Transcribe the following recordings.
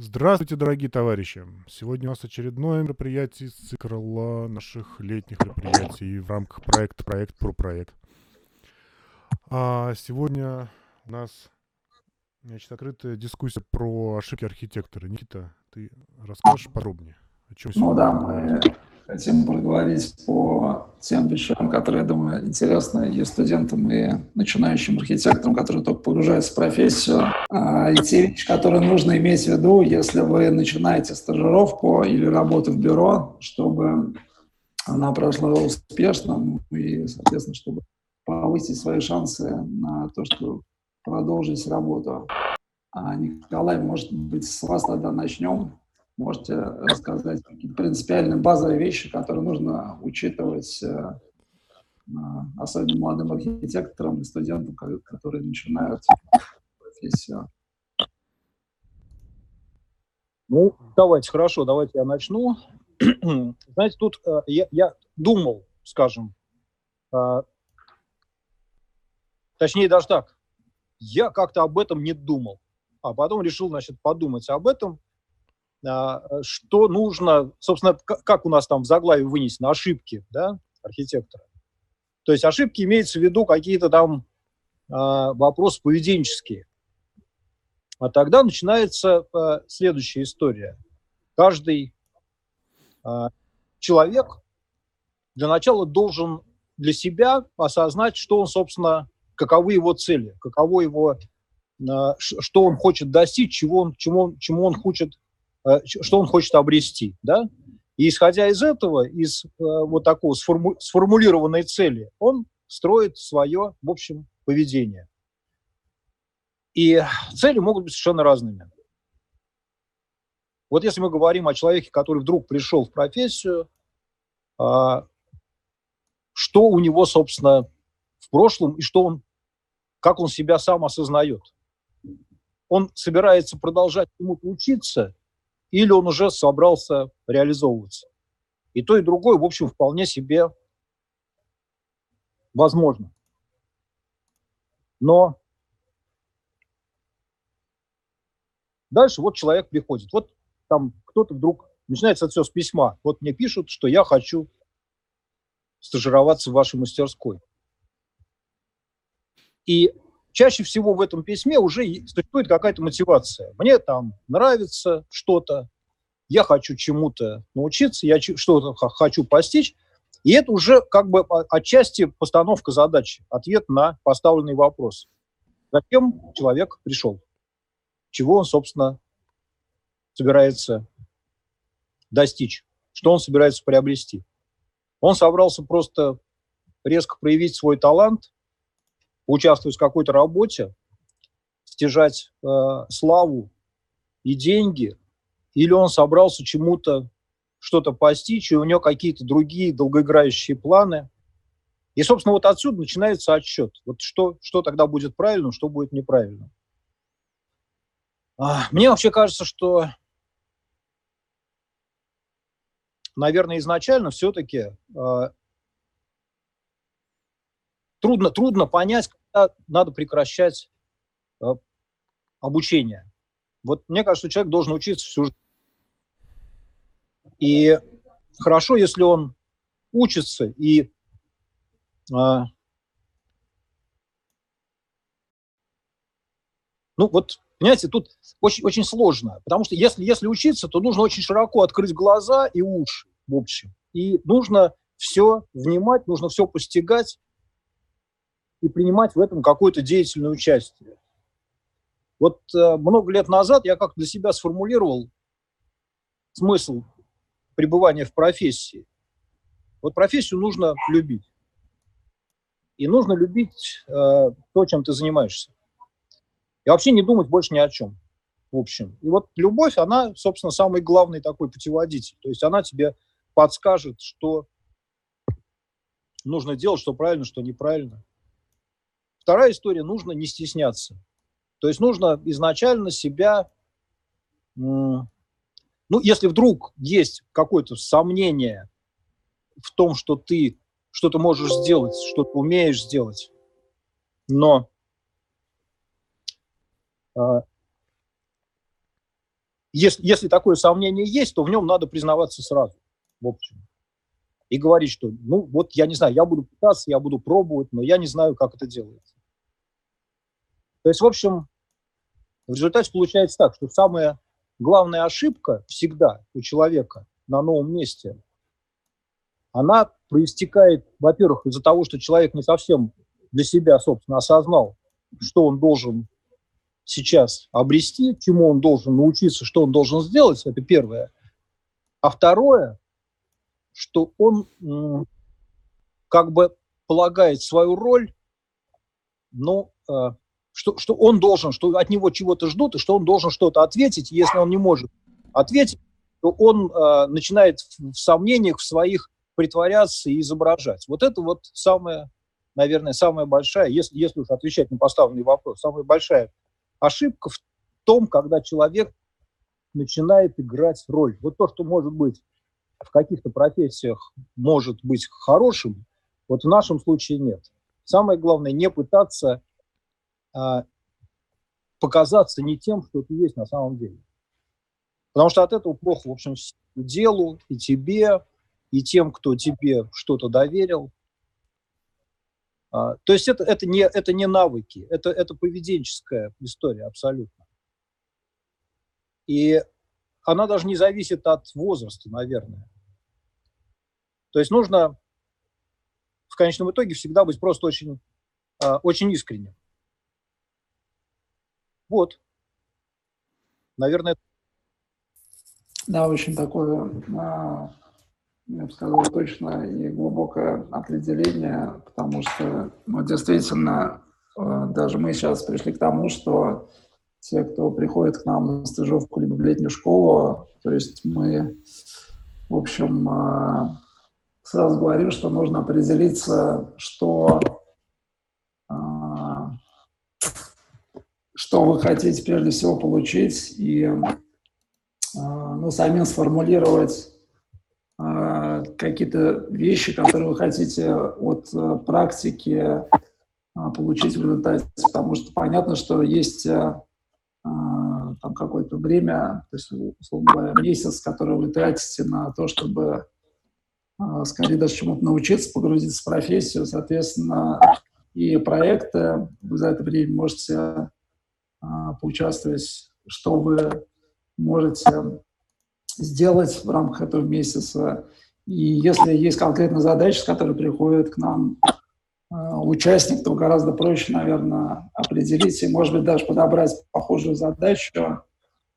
Здравствуйте, дорогие товарищи! Сегодня у нас очередное мероприятие из цикла наших летних мероприятий в рамках проекта «Проект про проект». А сегодня у нас значит, открытая дискуссия про ошибки архитектора. Никита, ты расскажешь подробнее? О чем ну да, мы хотим поговорить по тем вещам, которые, я думаю, интересны и студентам, и начинающим архитекторам, которые только погружаются в профессию. А, и те вещи, которые нужно иметь в виду, если вы начинаете стажировку или работу в бюро, чтобы она прошла успешно ну и, соответственно, чтобы повысить свои шансы на то, что продолжить работу. А Николай, может быть, с вас тогда начнем. Можете рассказать какие-то принципиальные базовые вещи, которые нужно учитывать, э, особенно молодым архитекторам и студентам, которые начинают профессию? Ну, давайте, хорошо, давайте я начну. Знаете, тут э, я, я думал, скажем, э, точнее даже так, я как-то об этом не думал, а потом решил, значит, подумать об этом а, что нужно, собственно, как у нас там в заглаве вынесено, ошибки, да, архитектора. То есть ошибки имеются в виду какие-то там а, вопросы поведенческие. А тогда начинается а, следующая история. Каждый человек для начала должен для себя осознать, что он, собственно, каковы его цели, каково его, что он хочет достичь, чего он, чему, он, чему он хочет Э, что он хочет обрести, да? И исходя из этого, из э, вот такого сформу, сформулированной цели, он строит свое, в общем, поведение. И цели могут быть совершенно разными. Вот если мы говорим о человеке, который вдруг пришел в профессию, а, что у него, собственно, в прошлом и что он, как он себя сам осознает. Он собирается продолжать чему-то учиться или он уже собрался реализовываться. И то, и другое, в общем, вполне себе возможно. Но дальше вот человек приходит. Вот там кто-то вдруг, начинается все с письма. Вот мне пишут, что я хочу стажироваться в вашей мастерской. И чаще всего в этом письме уже существует какая-то мотивация. Мне там нравится что-то, я хочу чему-то научиться, я что-то хочу постичь, и это уже как бы отчасти постановка задачи, ответ на поставленный вопрос. Зачем человек пришел? Чего он, собственно, собирается достичь? Что он собирается приобрести? Он собрался просто резко проявить свой талант, участвовать в какой-то работе, стяжать э, славу и деньги, или он собрался чему-то что-то постичь, и у него какие-то другие долгоиграющие планы. И, собственно, вот отсюда начинается отсчет. Вот что, что тогда будет правильным, что будет неправильным. А, мне вообще кажется, что, наверное, изначально все-таки э, трудно, трудно понять, надо прекращать э, обучение. Вот мне кажется, человек должен учиться всю жизнь. И хорошо, если он учится и э, ну вот Понимаете, тут очень, очень сложно, потому что если, если учиться, то нужно очень широко открыть глаза и уши, в общем. И нужно все внимать, нужно все постигать, и принимать в этом какое-то деятельное участие. Вот э, много лет назад я как для себя сформулировал смысл пребывания в профессии. Вот профессию нужно любить. И нужно любить э, то, чем ты занимаешься. И вообще не думать больше ни о чем. В общем. И вот любовь, она, собственно, самый главный такой путеводитель. То есть она тебе подскажет, что нужно делать, что правильно, что неправильно. Вторая история, нужно не стесняться. То есть нужно изначально себя, ну, если вдруг есть какое-то сомнение в том, что ты что-то можешь сделать, что ты умеешь сделать, но э, если, если такое сомнение есть, то в нем надо признаваться сразу, в общем. И говорить, что, ну, вот я не знаю, я буду пытаться, я буду пробовать, но я не знаю, как это делается. То есть, в общем, в результате получается так, что самая главная ошибка всегда у человека на новом месте, она проистекает, во-первых, из-за того, что человек не совсем для себя, собственно, осознал, что он должен сейчас обрести, чему он должен научиться, что он должен сделать, это первое. А второе, что он как бы полагает свою роль, э, что, что он должен, что от него чего-то ждут, и что он должен что-то ответить. Если он не может ответить, то он э, начинает в сомнениях в своих притворяться и изображать. Вот это вот самая, наверное, самая большая, если, если уж отвечать на поставленный вопрос, самая большая ошибка в том, когда человек начинает играть роль. Вот то, что может быть в каких-то профессиях может быть хорошим, вот в нашем случае нет. Самое главное не пытаться показаться не тем, что ты есть на самом деле. Потому что от этого плохо, в общем, делу, и тебе, и тем, кто тебе что-то доверил. А, то есть это, это, не, это не навыки, это, это поведенческая история абсолютно. И она даже не зависит от возраста, наверное. То есть нужно в конечном итоге всегда быть просто очень, а, очень искренним. Вот. Наверное. Да, очень такое а, я бы сказал, точно и глубокое определение, потому что ну, действительно э, даже мы сейчас пришли к тому, что те, кто приходит к нам на стажировку либо в летнюю школу, то есть мы, в общем, э, сразу говорим, что нужно определиться, что, э, что вы хотите прежде всего получить, и ну, самим сформулировать какие-то вещи, которые вы хотите от э, практики а, получить в результате. Потому что понятно, что есть э, а, там какое-то время, то есть, условно говоря, месяц, который вы тратите на то, чтобы а, скорее даже чему-то научиться, погрузиться в профессию, соответственно, и проекты вы за это время можете поучаствовать, что вы можете сделать в рамках этого месяца, и если есть конкретная задача, с которой приходит к нам э, участник, то гораздо проще, наверное, определить и, может быть, даже подобрать похожую задачу,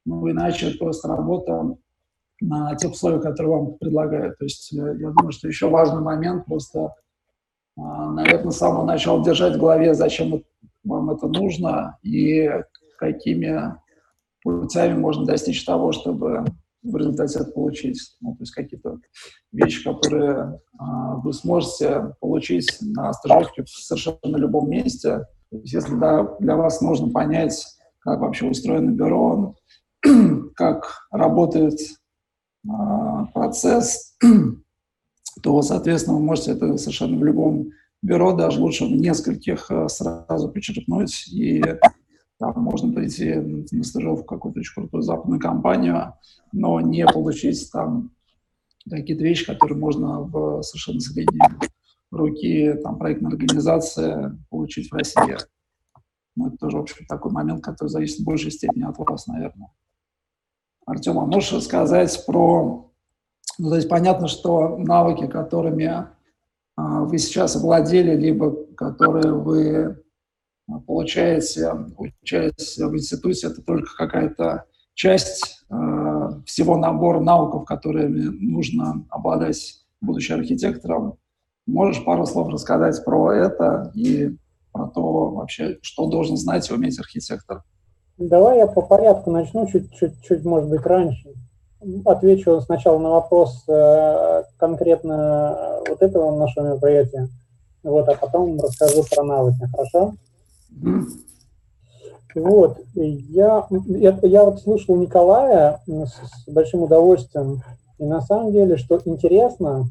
ну, иначе просто работа на тех условиях, которые вам предлагают. То есть э, я думаю, что еще важный момент просто, э, наверное, с самого начала держать в голове, зачем вам это нужно и какими путями можно достичь того, чтобы в результате это получить. Ну, то есть какие-то вещи, которые а, вы сможете получить на стажировке в совершенно любом месте. То есть если да, для вас нужно понять, как вообще устроено бюро, как работает а, процесс, то, соответственно, вы можете это совершенно в любом бюро, даже лучше в нескольких а, сразу почерпнуть и там можно прийти на стажировку в какую-то очень крутую западную компанию, но не получить там какие-то вещи, которые можно в совершенно средней руки там, проектной организации получить в России. Ну, это тоже, в общем, такой момент, который зависит в большей степени от вас, наверное. Артем, а можешь рассказать про... Ну, то есть понятно, что навыки, которыми а, вы сейчас овладели, либо которые вы получаете, учась в институте, это только какая-то часть э, всего набора навыков, которыми нужно обладать, будучи архитектором. Можешь пару слов рассказать про это и про то вообще, что должен знать и уметь архитектор? Давай я по порядку начну, чуть-чуть, может быть, раньше. Отвечу сначала на вопрос э, конкретно вот этого нашего мероприятия, вот, а потом расскажу про навыки, хорошо? Вот, я, я, я вот слушал Николая с большим удовольствием, и на самом деле, что интересно,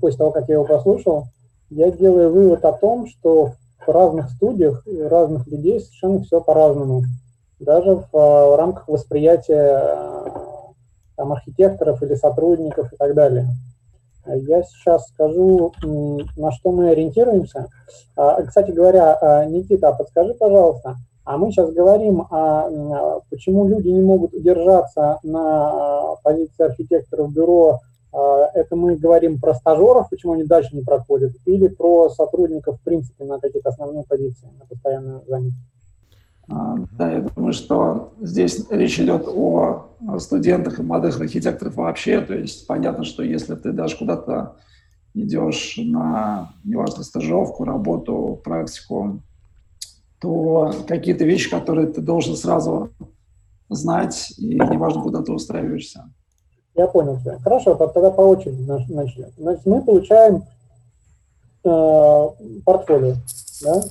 после того, как я его послушал, я делаю вывод о том, что в разных студиях разных людей совершенно все по-разному. даже в, в рамках восприятия там, архитекторов или сотрудников и так далее. Я сейчас скажу, на что мы ориентируемся. Кстати говоря, Никита, а подскажи, пожалуйста, а мы сейчас говорим, а, почему люди не могут удержаться на позиции архитекторов бюро а, это мы говорим про стажеров, почему они дальше не проходят, или про сотрудников, в принципе, на какие-то основные позиции, на постоянную занятость? А, да, я думаю, что здесь речь идет о студентах и молодых архитекторах вообще. То есть понятно, что если ты даже куда-то идешь на, неважно, стажировку, работу, практику, то какие-то вещи, которые ты должен сразу знать, и неважно, куда ты устраиваешься. Я понял тебя. Хорошо, тогда по очереди начнем. Значит, мы получаем э, портфолио, да?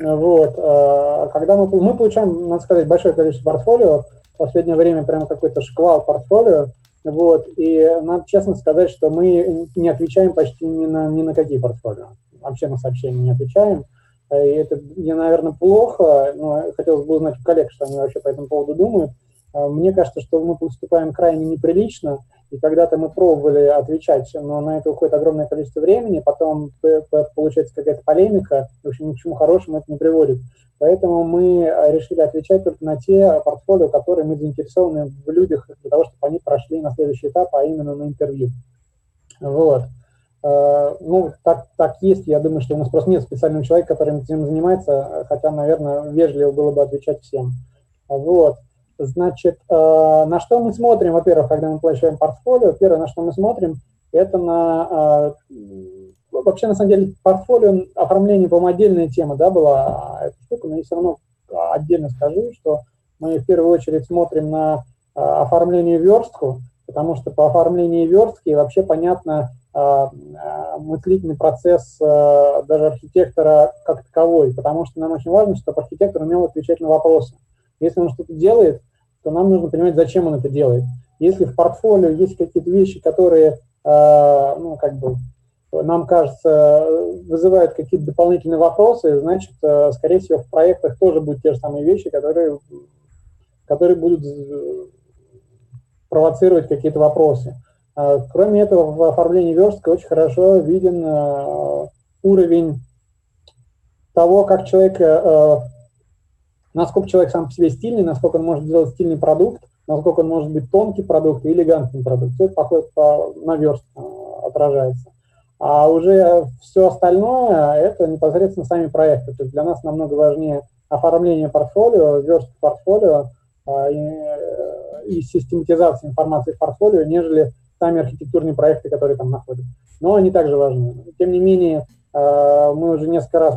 Вот. Э, когда мы, мы получаем, надо сказать, большое количество портфолио, в последнее время прямо какой-то шквал портфолио, вот, и надо честно сказать, что мы не отвечаем почти ни на, ни на какие портфолио. Вообще на сообщения не отвечаем. И это, наверное, плохо, но хотелось бы узнать у коллег, что они вообще по этому поводу думают. А, мне кажется, что мы поступаем крайне неприлично, и когда-то мы пробовали отвечать, но на это уходит огромное количество времени, потом получается какая-то полемика, в общем, ни к чему хорошему это не приводит. Поэтому мы решили отвечать только на те портфолио, которые мы заинтересованы в людях, для того, чтобы они прошли на следующий этап, а именно на интервью. Вот. А, ну, так, так есть. Я думаю, что у нас просто нет специального человека, который этим занимается, хотя, наверное, вежливо было бы отвечать всем. Вот. Значит, э, на что мы смотрим, во-первых, когда мы получаем портфолио? Первое, на что мы смотрим, это на... Э, вообще, на самом деле, портфолио, оформление, по-моему, отдельная тема, да, была эта штука, но я все равно отдельно скажу, что мы в первую очередь смотрим на э, оформление верстку, потому что по оформлению верстки вообще понятно мыслительный процесс даже архитектора как таковой, потому что нам очень важно, чтобы архитектор умел отвечать на вопросы. Если он что-то делает, то нам нужно понимать, зачем он это делает. Если в портфолио есть какие-то вещи, которые, э, ну, как бы, нам кажется, вызывают какие-то дополнительные вопросы, значит, э, скорее всего, в проектах тоже будут те же самые вещи, которые, которые будут э, провоцировать какие-то вопросы. Кроме этого, в оформлении верстка очень хорошо виден уровень того, как человек насколько человек сам по себе стильный, насколько он может сделать стильный продукт, насколько он может быть тонкий продукт и элегантный продукт. Все это походит по наверст э, отражается. А уже все остальное – это непосредственно сами проекты. То есть для нас намного важнее оформление портфолио, верстка портфолио э, и, э, и систематизация информации в портфолио, нежели сами архитектурные проекты, которые там находятся. Но они также важны. Тем не менее, мы уже несколько раз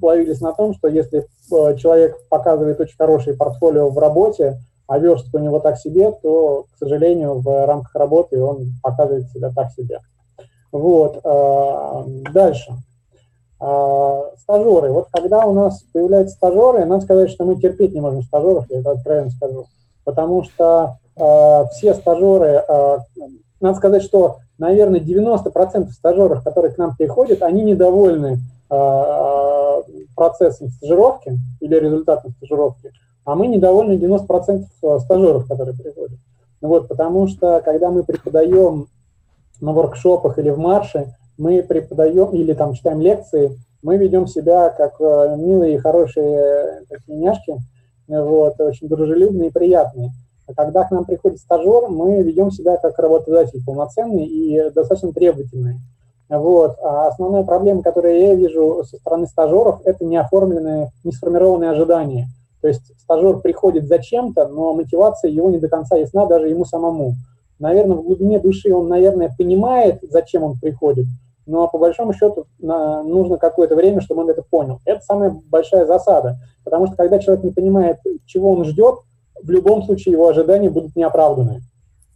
ловились на том, что если э, человек показывает очень хорошее портфолио в работе, а верстка у него так себе, то, к сожалению, в рамках работы он показывает себя так себе. Вот. Э, дальше. Э, стажеры. Вот когда у нас появляются стажеры, надо сказать, что мы терпеть не можем стажеров, я это откровенно скажу. Потому что все стажеры, надо сказать, что, наверное, 90% стажеров, которые к нам приходят, они недовольны процессом стажировки или результатом стажировки, а мы недовольны 90% э, стажеров, которые приходят. Вот, потому что, когда мы преподаем на воркшопах или в марше, мы преподаем или там читаем лекции, мы ведем себя как э, милые и хорошие э, такие няшки, вот, очень дружелюбные и приятные. А когда к нам приходит стажер, мы ведем себя как работодатель полноценный и достаточно требовательный. Вот. А основная проблема, которую я вижу со стороны стажеров, это неоформленные, не сформированные ожидания. То есть стажер приходит зачем-то, но мотивация его не до конца ясна даже ему самому. Наверное, в глубине души он, наверное, понимает, зачем он приходит, но по большому счету на, нужно какое-то время, чтобы он это понял. Это самая большая засада, потому что когда человек не понимает, чего он ждет, в любом случае его ожидания будут неоправданные.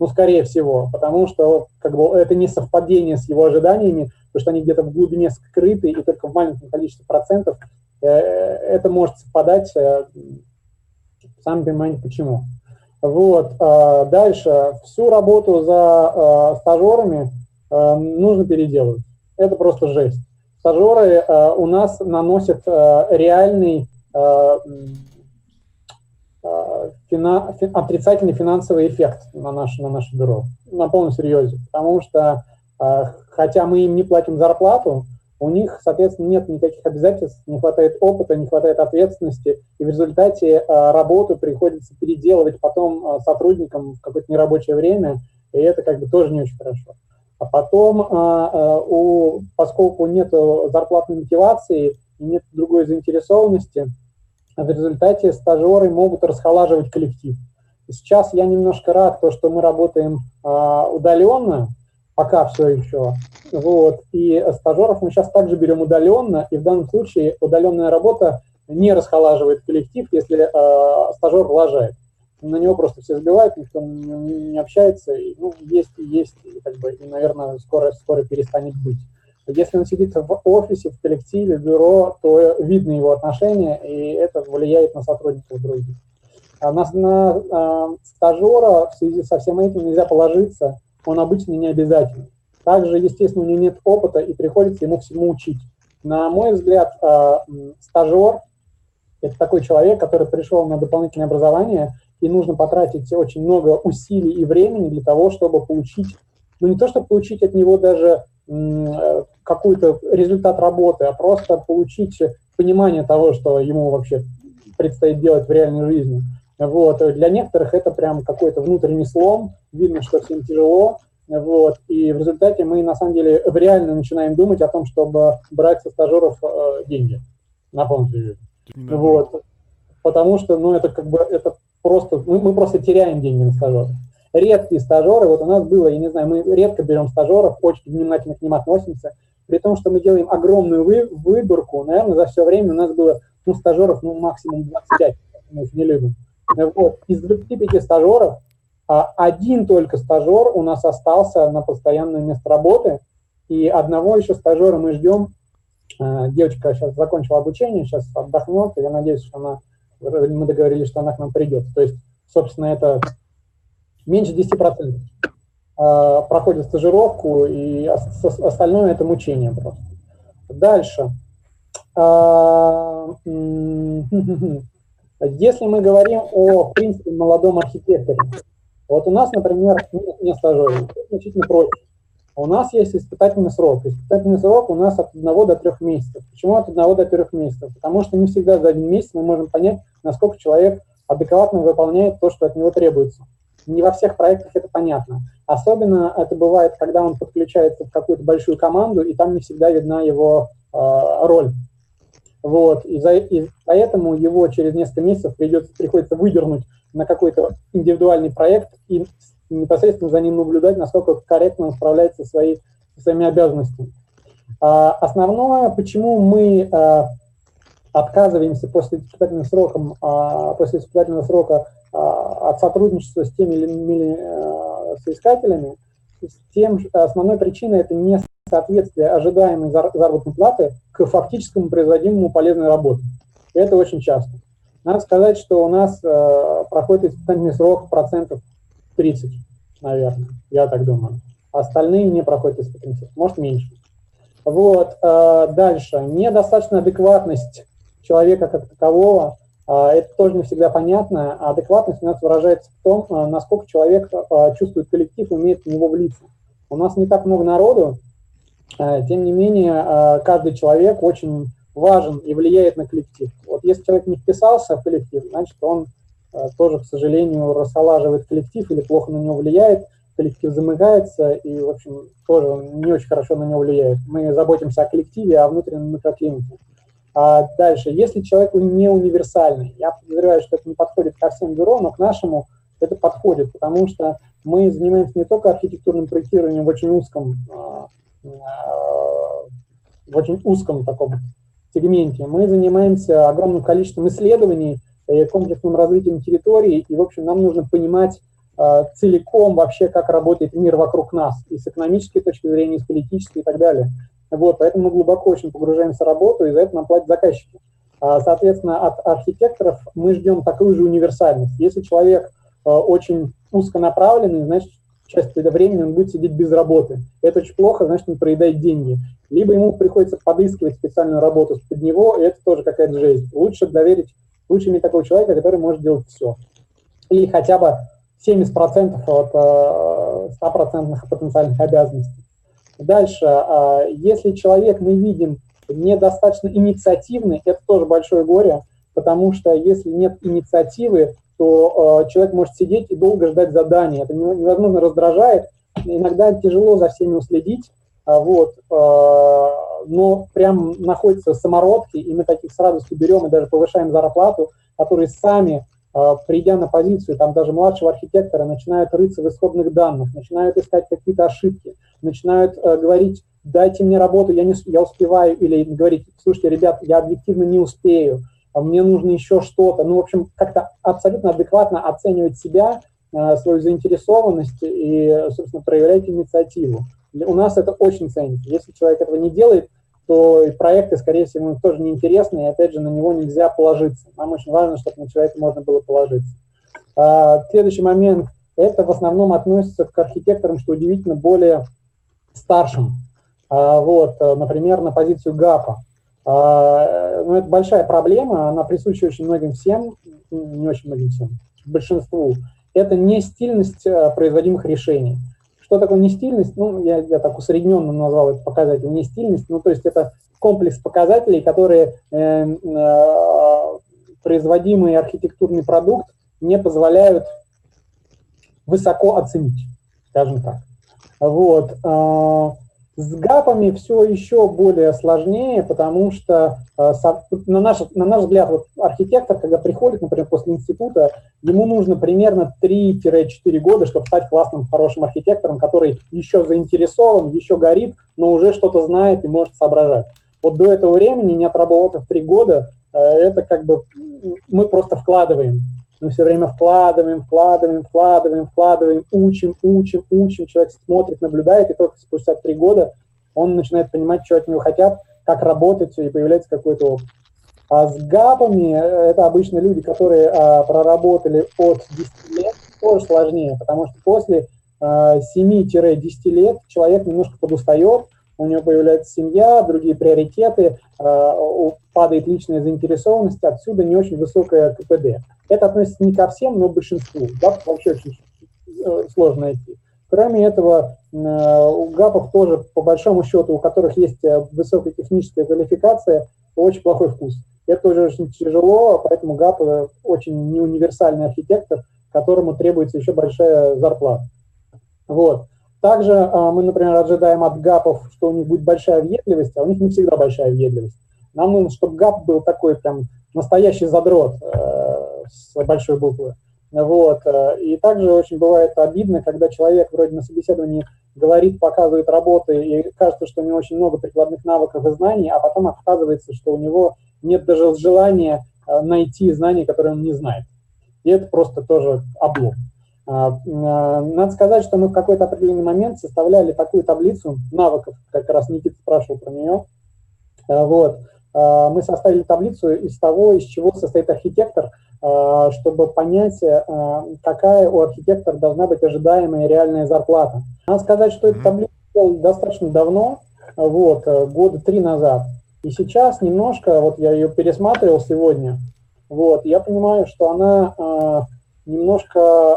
Ну, скорее всего, потому что как бы, это не совпадение с его ожиданиями, потому что они где-то в глубине скрыты, и только в маленьком количестве процентов э, это может совпадать, э, сами понимаете почему. Вот, э, дальше. Всю работу за э, стажерами э, нужно переделывать. Это просто жесть. Стажеры э, у нас наносят э, реальный э фина, фи, отрицательный финансовый эффект на наше, на наше бюро, на полном серьезе, потому что хотя мы им не платим зарплату, у них, соответственно, нет никаких обязательств, не хватает опыта, не хватает ответственности, и в результате э, работу приходится переделывать потом э, сотрудникам в какое-то нерабочее время, и это как бы тоже не очень хорошо. А потом, у, поскольку нет зарплатной мотивации, нет другой заинтересованности, в результате стажеры могут расхолаживать коллектив. Сейчас я немножко рад, то, что мы работаем удаленно, пока все еще. Вот. И стажеров мы сейчас также берем удаленно, и в данном случае удаленная работа не расхолаживает коллектив, если э, стажер лажает. На него просто все сбивают, никто не общается, и, ну, есть и есть, и, как бы, и, наверное, скоро, скоро перестанет быть. Если он сидит в офисе, в коллективе, в бюро, то видно его отношение, и это влияет на сотрудников других. А на, на э, стажера в связи со всем этим нельзя положиться, он обычно не обязательный. Также, естественно, у него нет опыта и приходится ему всему учить. На мой взгляд, а, стажер – это такой человек, который пришел на дополнительное образование, и нужно потратить очень много усилий и времени для того, чтобы получить, ну не то, чтобы получить от него даже какой-то результат работы, а просто получить понимание того, что ему вообще предстоит делать в реальной жизни. Вот. Для некоторых это прям какой-то внутренний слом, видно, что всем тяжело, вот. И в результате мы, на самом деле, реально начинаем думать о том, чтобы брать со стажеров э, деньги на серьезе. Вот. Потому что, ну, это как бы, это просто, мы, мы просто теряем деньги на стажеров. Редкие стажеры, вот у нас было, я не знаю, мы редко берем стажеров, очень внимательно к ним относимся, при том, что мы делаем огромную вы, выборку, наверное, за все время у нас было, ну, стажеров, ну, максимум 25, мы их не любим. Вот. Из 25 стажеров а один только стажер у нас остался на постоянное место работы, и одного еще стажера мы ждем. А, девочка сейчас закончила обучение, сейчас отдохнет, и я надеюсь, что она, мы договорились, что она к нам придет. То есть, собственно, это меньше 10% а, проходит стажировку, и остальное это мучение просто. Дальше. Если мы говорим о, в принципе, молодом архитекторе, вот у нас, например, не стажеры, значительно проще. У нас есть испытательный срок. Испытательный срок у нас от 1 до 3 месяцев. Почему от 1 до 3 месяцев? Потому что не всегда за один месяц мы можем понять, насколько человек адекватно выполняет то, что от него требуется. Не во всех проектах это понятно. Особенно это бывает, когда он подключается в какую-то большую команду, и там не всегда видна его э, роль. Вот. И, за, и поэтому его через несколько месяцев придется, приходится выдернуть на какой-то индивидуальный проект и непосредственно за ним наблюдать, насколько корректно он справляется со своей, своими обязанностями. А, основное, почему мы а, отказываемся после испытательного срока, а, после испытательного срока от сотрудничества с теми или иными а, соискателями, с тем, основной причиной это не соответствие ожидаемой заработной платы к фактическому производимому полезной работе. И это очень часто. Надо сказать, что у нас э, проходит испытательный срок процентов 30, наверное, я так думаю. Остальные не проходят испытательный срок, может меньше. Вот, э, дальше. Недостаточная адекватность человека как такового, э, это тоже не всегда понятно. Адекватность у нас выражается в том, э, насколько человек чувствует коллектив, умеет в него влиться. У нас не так много народу, тем не менее, каждый человек очень важен и влияет на коллектив. Вот если человек не вписался в коллектив, значит, он тоже, к сожалению, расхолаживает коллектив или плохо на него влияет, коллектив замыкается и, в общем, тоже не очень хорошо на него влияет. Мы заботимся о коллективе, о внутреннем микроклимате. А дальше, если человек не универсальный, я подозреваю, что это не подходит ко всем бюро, но к нашему это подходит, потому что мы занимаемся не только архитектурным проектированием в очень узком, а, а, в очень узком таком сегменте. Мы занимаемся огромным количеством исследований, и комплексным развитием территории, и, в общем, нам нужно понимать э, целиком вообще, как работает мир вокруг нас, и с экономической точки зрения, и с политической и так далее. Вот, поэтому мы глубоко очень погружаемся в работу, и за это нам платят заказчики. А, соответственно, от архитекторов мы ждем такую же универсальность. Если человек э, очень узконаправленный, значит, часть времени он будет сидеть без работы. Это очень плохо, значит, он проедает деньги. Либо ему приходится подыскивать специальную работу под него, и это тоже какая-то жесть. Лучше доверить, лучше иметь такого человека, который может делать все. или хотя бы 70% от 100% потенциальных обязанностей. Дальше, если человек, мы видим, недостаточно инициативный, это тоже большое горе, потому что если нет инициативы, то э, человек может сидеть и долго ждать задания. Это невозможно раздражает, иногда тяжело за всеми уследить, а, вот, но прям находятся самородки, и мы таких с радостью берем и даже повышаем зарплату, которые сами, придя на позицию, там даже младшего архитектора, начинают рыться в исходных данных, начинают искать какие-то ошибки, начинают э, говорить, дайте мне работу, я, не, я успеваю, или говорить, слушайте, ребят, я объективно не успею, а мне нужно еще что-то. Ну, в общем, как-то абсолютно адекватно оценивать себя, э, свою заинтересованность и, собственно, проявлять инициативу. У нас это очень ценится. Если человек этого не делает, то и проекты, скорее всего, ему тоже неинтересны, и, опять же, на него нельзя положиться. Нам очень важно, чтобы на человека можно было положиться. А, следующий момент – это в основном относится к архитекторам, что удивительно, более старшим. А, вот, э, например, на позицию ГАПа. А, ну, это большая проблема, она присуща очень многим всем, не очень многим всем, большинству. Это не стильность э, производимых решений. Что такое нестильность? Ну, я, я так усредненно назвал этот показатель нестильность. Ну, то есть это комплекс показателей, которые э, э, производимый архитектурный продукт не позволяют высоко оценить, скажем так. Вот. С гапами все еще более сложнее, потому что, э, на наш, на наш взгляд, вот архитектор, когда приходит, например, после института, ему нужно примерно 3-4 года, чтобы стать классным, хорошим архитектором, который еще заинтересован, еще горит, но уже что-то знает и может соображать. Вот до этого времени, не отработав 3 года, э, это как бы мы просто вкладываем мы все время вкладываем, вкладываем, вкладываем, вкладываем, учим, учим, учим, человек смотрит, наблюдает, и только спустя три года он начинает понимать, что от него хотят, как работать, и появляется какой-то опыт. А с ГАПами э, это обычно люди, которые а, проработали от 10 лет, тоже сложнее, потому что после а, 7-10 лет человек немножко подустает, у него появляется семья, другие приоритеты, а, падает личная заинтересованность, отсюда не очень высокая КПД. Это относится не ко всем, но к большинству. ГАП вообще очень э, сложно найти. Кроме этого, э, у ГАПов тоже, по большому счету, у которых есть э, высокая техническая квалификация, очень плохой вкус. Это тоже очень тяжело, поэтому ГАП очень неуниверсальный архитектор, которому требуется еще большая зарплата. Вот. Также мы, например, ожидаем от ГАПов, что у них будет большая въедливость, а у них не всегда большая въедливость. Нам нужно, чтобы ГАП был такой прям настоящий задрот, с большой буквы. Вот. Э, и также очень бывает обидно, когда человек вроде на собеседовании говорит, показывает работы, и кажется, что у него очень много прикладных навыков и знаний, а потом оказывается, что у него нет даже желания э, найти знания, которые он не знает. И это просто тоже облом. А, э, надо сказать, что мы в какой-то определенный момент составляли такую таблицу навыков, как раз Никита спрашивал про нее. Вот. Мы составили таблицу из того, из чего состоит архитектор – чтобы понять, э, какая у архитектора должна быть ожидаемая реальная зарплата. Надо сказать, что эту таблицу достаточно давно, вот, э, года три назад. И сейчас немножко, вот я ее пересматривал сегодня, вот, я понимаю, что она немножко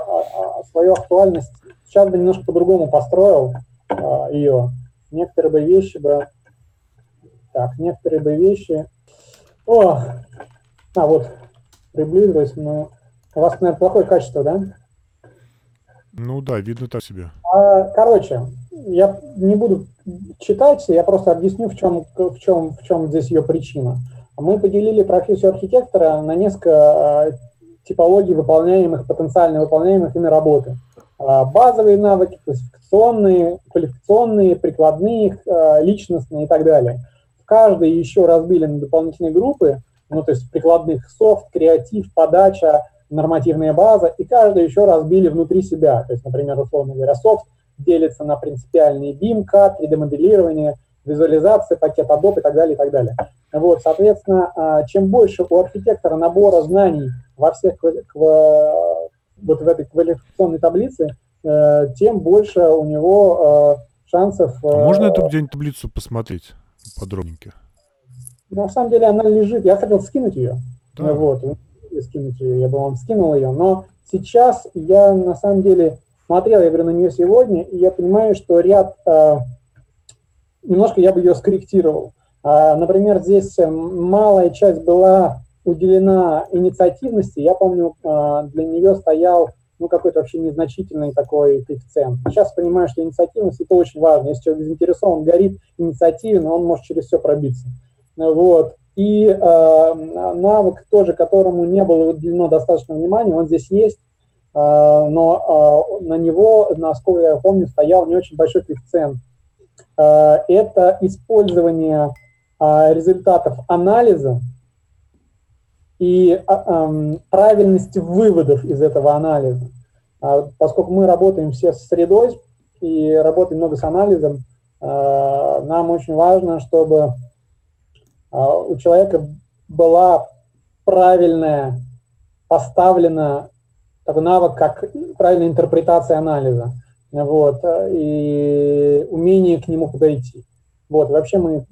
свою актуальность, сейчас бы немножко по-другому построил ее. Некоторые бы вещи бы, так, некоторые бы вещи, о, а вот приблизилась, но у вас, наверное, плохое качество, да? Ну да, видно так себе. А, короче, я не буду читать, я просто объясню, в чем, в чем, в чем здесь ее причина. Мы поделили профессию архитектора на несколько типологий выполняемых, потенциально выполняемых ими работы. А, базовые навыки, классификационные, квалификационные, прикладные, а, личностные и так далее. В каждой еще разбили на дополнительные группы, ну, то есть прикладных софт, креатив, подача, нормативная база, и каждый еще разбили внутри себя. То есть, например, условно говоря, софт делится на принципиальные BIM, CAD, 3D-моделирование, визуализация, пакет Adobe и так далее, и так далее. Вот, соответственно, а, чем больше у архитектора набора знаний во всех, вот в этой квалификационной таблице, э, тем больше у него э, шансов... А можно эту где-нибудь таблицу посмотреть подробненько? На самом деле она лежит, я хотел скинуть ее, да. вот, скинуть ее, я бы вам скинул ее, но сейчас я на самом деле смотрел, я говорю, на нее сегодня, и я понимаю, что ряд, э, немножко я бы ее скорректировал. Э, например, здесь малая часть была уделена инициативности. Я помню, э, для нее стоял ну, какой-то вообще незначительный такой коэффициент. Сейчас понимаю, что инициативность это очень важно. Если человек заинтересован, горит инициативен, он может через все пробиться. Вот. И э, навык тоже, которому не было уделено достаточно внимания, он здесь есть, э, но э, на него, насколько я помню, стоял не очень большой коэффициент. Э, это использование э, результатов анализа и э, правильности выводов из этого анализа. Э, поскольку мы работаем все с средой и работаем много с анализом, э, нам очень важно, чтобы а, у человека была правильная поставлена такой навык, как правильная интерпретация анализа, вот, и умение к нему подойти. Вот, вообще мы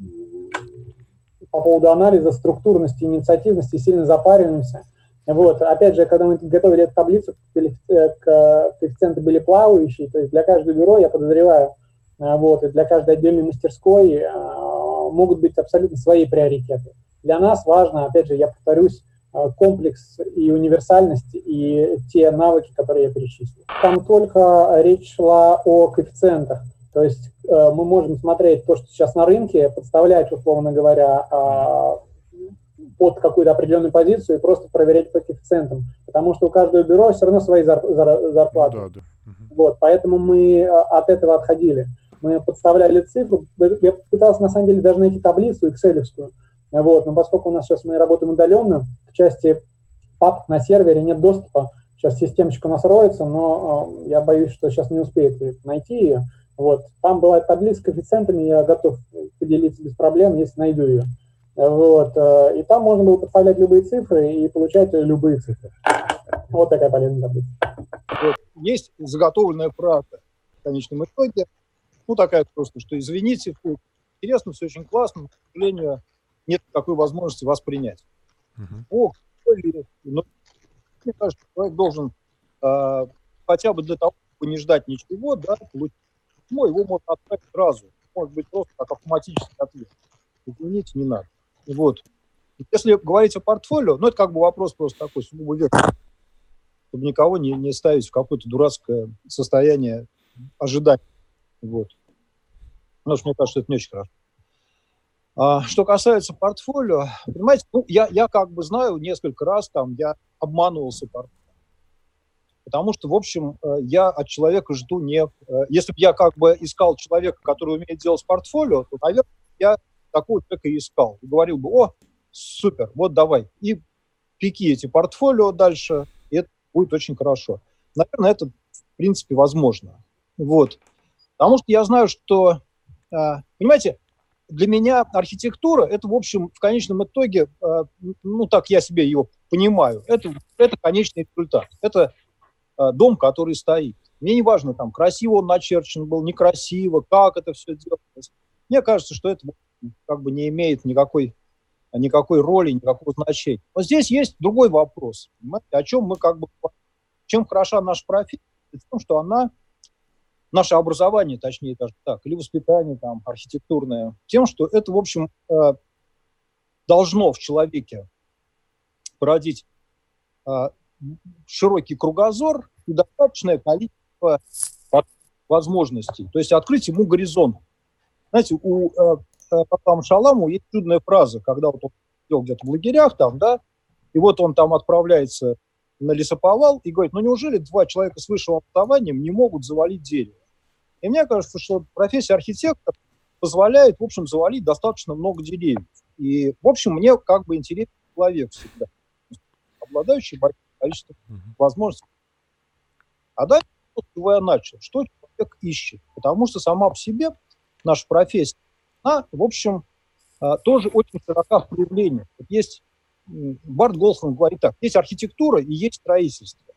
по поводу анализа, структурности, инициативности сильно запариваемся. Вот, опять же, когда мы готовили эту таблицу, коэффициенты были плавающие, то есть для каждого бюро, я подозреваю, вот, и для каждой отдельной мастерской а, могут быть абсолютно свои приоритеты. Для нас важно, опять же, я повторюсь, э, комплекс и универсальность, и те навыки, которые я перечислил. Там только речь шла о коэффициентах. То есть э, мы можем смотреть то, что сейчас на рынке, подставлять, условно говоря, а, под какую-то определенную позицию и просто проверять по коэффициентам. Потому что у каждого бюро все равно свои зарплаты. Да, да. Вот, поэтому мы э, от этого отходили мы подставляли цифру, я пытался на самом деле даже найти таблицу excel вот, но поскольку у нас сейчас мы работаем удаленно, к части пап на сервере нет доступа, сейчас системочка у нас роется, но э, я боюсь, что сейчас не успеет найти ее, вот, там была таблица с коэффициентами, я готов поделиться без проблем, если найду ее, вот, э, и там можно было подставлять любые цифры и получать любые цифры. Вот такая полезная таблица. Вот, есть заготовленная правда в конечном итоге, ну, такая просто, что извините, все интересно, все очень классно, но, к сожалению, нет такой возможности воспринять. Uh-huh. О, но мне кажется, человек должен э, хотя бы для того, чтобы не ждать ничего, да, получить письмо, его можно отправить сразу. Может быть, просто как автоматический ответ. Извините, не надо. Вот. Если говорить о портфолио, ну, это как бы вопрос просто такой сугубо чтобы никого не, не ставить в какое-то дурацкое состояние ожидания. Вот. Потому что мне кажется, это не очень хорошо. А, что касается портфолио, понимаете, ну, я, я как бы знаю несколько раз, там, я обманывался портфолио. Потому что, в общем, э, я от человека жду не... Э, если бы я как бы искал человека, который умеет делать портфолио, то, наверное, я такого человека и искал. И говорил бы, о, супер, вот давай. И пики эти портфолио дальше, и это будет очень хорошо. Наверное, это, в принципе, возможно. Вот. Потому что я знаю, что а, понимаете, для меня архитектура это, в общем, в конечном итоге, ну так я себе ее понимаю, это, это конечный результат. Это дом, который стоит. Мне не важно, там, красиво он начерчен был, некрасиво, как это все делалось. Мне кажется, что это как бы не имеет никакой, никакой роли, никакого значения. Но здесь есть другой вопрос. Понимаете, о чем мы как бы... Чем хороша наша профессия? Том, что она наше образование, точнее даже так, или воспитание там архитектурное, тем, что это, в общем, э, должно в человеке породить э, широкий кругозор и достаточное количество возможностей, то есть открыть ему горизонт. Знаете, у э, Папам Шаламу есть чудная фраза, когда вот он сидел где-то в лагерях там, да, и вот он там отправляется на лесоповал и говорит, ну неужели два человека с высшим образованием не могут завалить дерево? И мне кажется, что профессия архитектора позволяет, в общем, завалить достаточно много деревьев. И, в общем, мне как бы интересен человек всегда, обладающий большим количеством возможностей. А дальше, с чего я начал, что человек ищет. Потому что сама по себе наша профессия, она, в общем, а, тоже очень широка в проявлении. Вот есть, Барт Голхман говорит так, есть архитектура и есть строительство.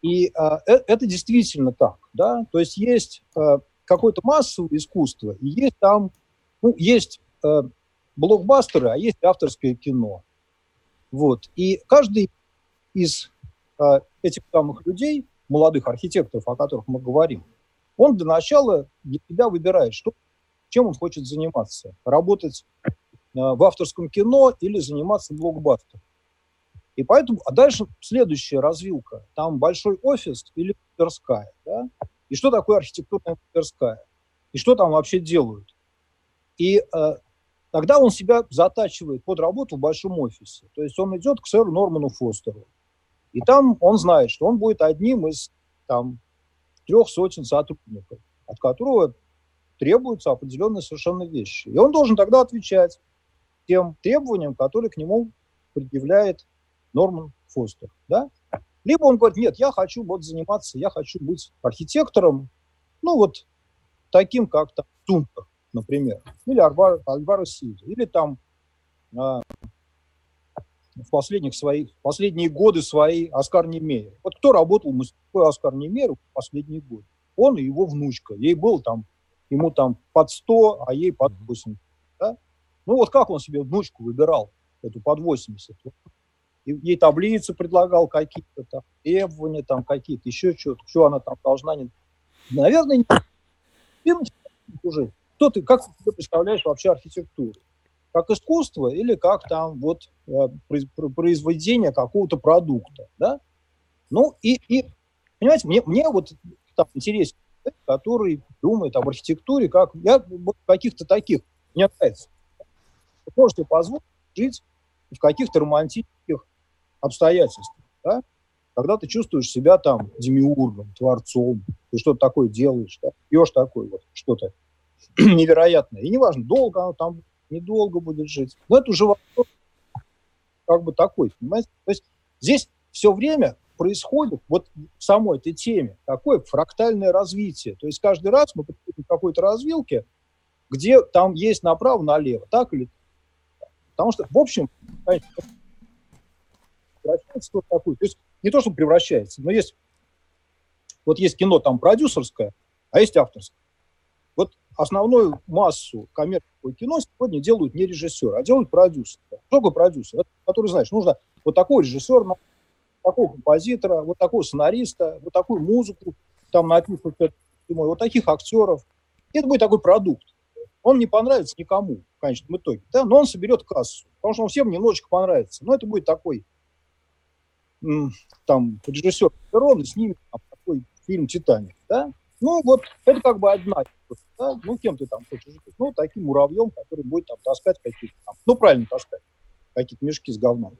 И э, это действительно так, да, то есть есть э, какое-то массовое искусство, и есть там, ну, есть э, блокбастеры, а есть авторское кино. Вот. И каждый из э, этих самых людей, молодых архитекторов, о которых мы говорим, он для начала для себя выбирает, что, чем он хочет заниматься. Работать э, в авторском кино или заниматься блокбастером. И поэтому, а дальше следующая развилка. Там большой офис или мастерская. Да? И что такое архитектурная мастерская? И что там вообще делают? И э, тогда он себя затачивает под работу в большом офисе. То есть он идет к сэру Норману Фостеру. И там он знает, что он будет одним из там, трех сотен сотрудников, от которого требуются определенные совершенно вещи. И он должен тогда отвечать тем требованиям, которые к нему предъявляет Норман Фостер. Да? Либо он говорит, нет, я хочу вот заниматься, я хочу быть архитектором, ну вот таким, как там Тунтер, например, или Альваро, Сильва, или там а, в последних своих, последние годы свои Оскар Немеер. Вот кто работал в мастерской Оскар Немеер в последние годы? Он и его внучка. Ей был там, ему там под 100, а ей под 80. Да? Ну вот как он себе внучку выбирал, эту под 80? И ей таблицы предлагал какие-то там, требования там какие-то, еще что-то, что она там должна... Не... Наверное, не... уже. Кто ты, как ты представляешь вообще архитектуру? Как искусство или как там вот э, произведение какого-то продукта, да? Ну и, и понимаете, мне, мне вот там интересен который думает об архитектуре, как я каких-то таких, мне нравится. Можете позволить жить в каких-то романтических обстоятельствах, да? когда ты чувствуешь себя там демиургом, творцом, ты что-то такое делаешь, да? пьешь такое вот что-то невероятное. И неважно, долго оно там, недолго будет жить. Но это уже вопрос как бы такой, понимаете? То есть здесь все время происходит вот в самой этой теме такое фрактальное развитие. То есть каждый раз мы подходим к какой-то развилке, где там есть направо-налево, так или так. Потому что, в общем, превращается в такую. То есть не то, что превращается, но есть вот есть кино там продюсерское, а есть авторское. Вот основную массу коммерческого кино сегодня делают не режиссеры, а делают продюсеры. Что такое продюсер? Который, знаешь, нужно вот такой режиссер, такого композитора, вот такого сценариста, вот такую музыку там написать, вот таких актеров. И это будет такой продукт. Он не понравится никому в конечном итоге, да? но он соберет кассу, потому что он всем немножечко понравится. Но это будет такой там режиссер Перрон снимет там, такой фильм «Титаник», да? Ну, вот это как бы одна, да? ну, кем ты там хочешь быть? Ну, таким муравьем, который будет там таскать какие-то там, ну, правильно таскать, какие-то мешки с говном.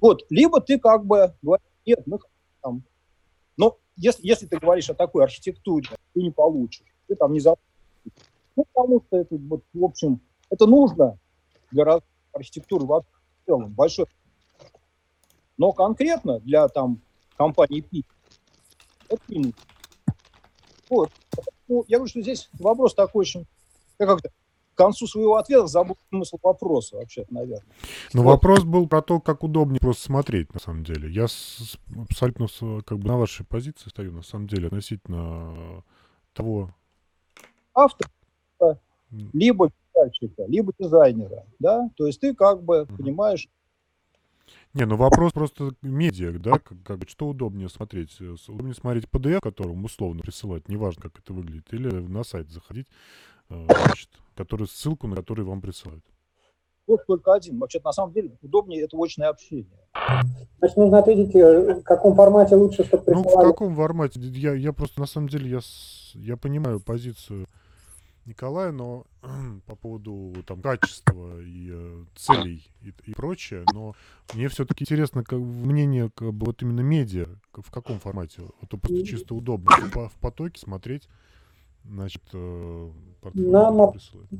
Вот, либо ты как бы говоришь, нет, мы там, но если, если ты говоришь о такой архитектуре, ты не получишь, ты там не за... Ну, потому что это, вот, в общем, это нужно для архитектуры в целом, большой но конкретно для там компании ПИК это не Вот. Ну, я говорю, что здесь вопрос такой очень, я как-то к концу своего ответа забыл смысл вопроса вообще наверное. Ну, вот. вопрос был про то, как удобнее просто смотреть, на самом деле. Я с, абсолютно как бы на вашей позиции стою, на самом деле, относительно того... Автор, либо писательщика, либо дизайнера, да, то есть ты как бы mm-hmm. понимаешь, не, ну вопрос просто медиа, да, как, как бы, что удобнее смотреть? Э, удобнее смотреть PDF, которым условно присылать, неважно, как это выглядит, или на сайт заходить, э, значит, который, ссылку на который вам присылают. Вот только один. Вообще, на самом деле, удобнее это очное общение. Значит, нужно ответить, э, в каком формате лучше, чтобы присылали. Ну, в каком формате? Я, я просто, на самом деле, я, я понимаю позицию Николая, но по поводу там качества и э, целей и, и прочее, но мне все-таки интересно как, мнение как бы, вот именно медиа, в каком формате, а то просто чисто удобно по, в потоке смотреть, значит, э, нам,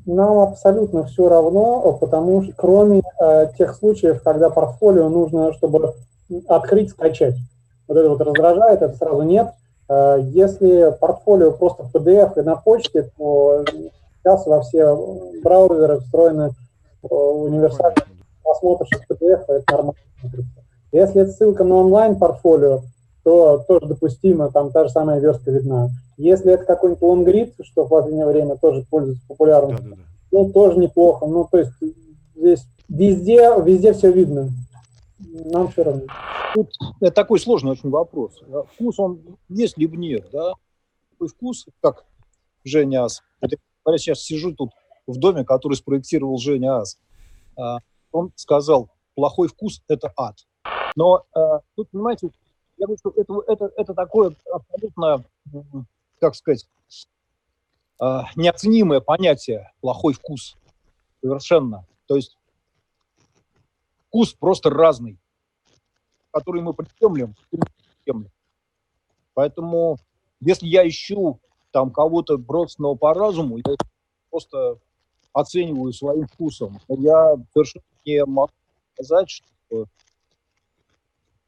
нам абсолютно все равно, потому что кроме э, тех случаев, когда портфолио нужно, чтобы открыть, скачать. Вот это вот раздражает, это сразу нет. Э, если портфолио просто в PDF и на почте, то сейчас во все браузеры встроены э, универсальный просмотр PDF, это нормально. Если это ссылка на онлайн-портфолио, то тоже допустимо, там та же самая верстка видна. Если это какой-нибудь лонгрид, что в последнее время тоже пользуется популярностью, да, да, да. ну, тоже неплохо. Ну, то есть здесь везде, везде все видно. Нам все равно. Тут это такой сложный очень вопрос. Вкус, он есть либо нет, да? Такой вкус, как Женя Ас. я сейчас сижу тут в доме, который спроектировал Женя Ас. А, он сказал, плохой вкус – это ад. Но а, тут, понимаете, я говорю, что это, это, это такое абсолютно, как сказать, а, неоценимое понятие «плохой вкус». Совершенно. То есть вкус просто разный, который мы приемлем, Поэтому, если я ищу там кого-то бродственного по разуму, я просто оцениваю своим вкусом. Я совершенно не могу сказать, что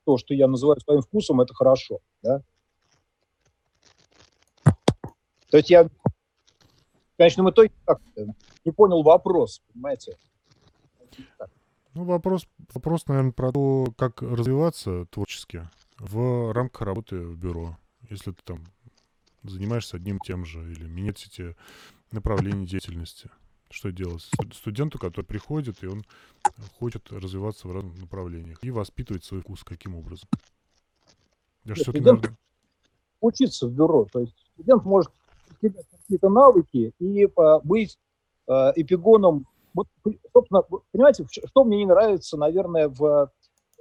то, что я называю своим вкусом, это хорошо. Да? То есть я в конечном итоге не понял вопрос, понимаете? Ну, вопрос, вопрос, наверное, про то, как развиваться творчески в рамках работы в бюро. Если ты там занимаешься одним тем же или менять эти направления деятельности. Что делать студенту, который приходит, и он хочет развиваться в разных направлениях и воспитывать свой вкус каким образом? Я Нет, студент наверное... учиться в бюро. То есть студент может какие-то навыки и а, быть э, эпигоном. Вот, собственно, понимаете, что мне не нравится, наверное, в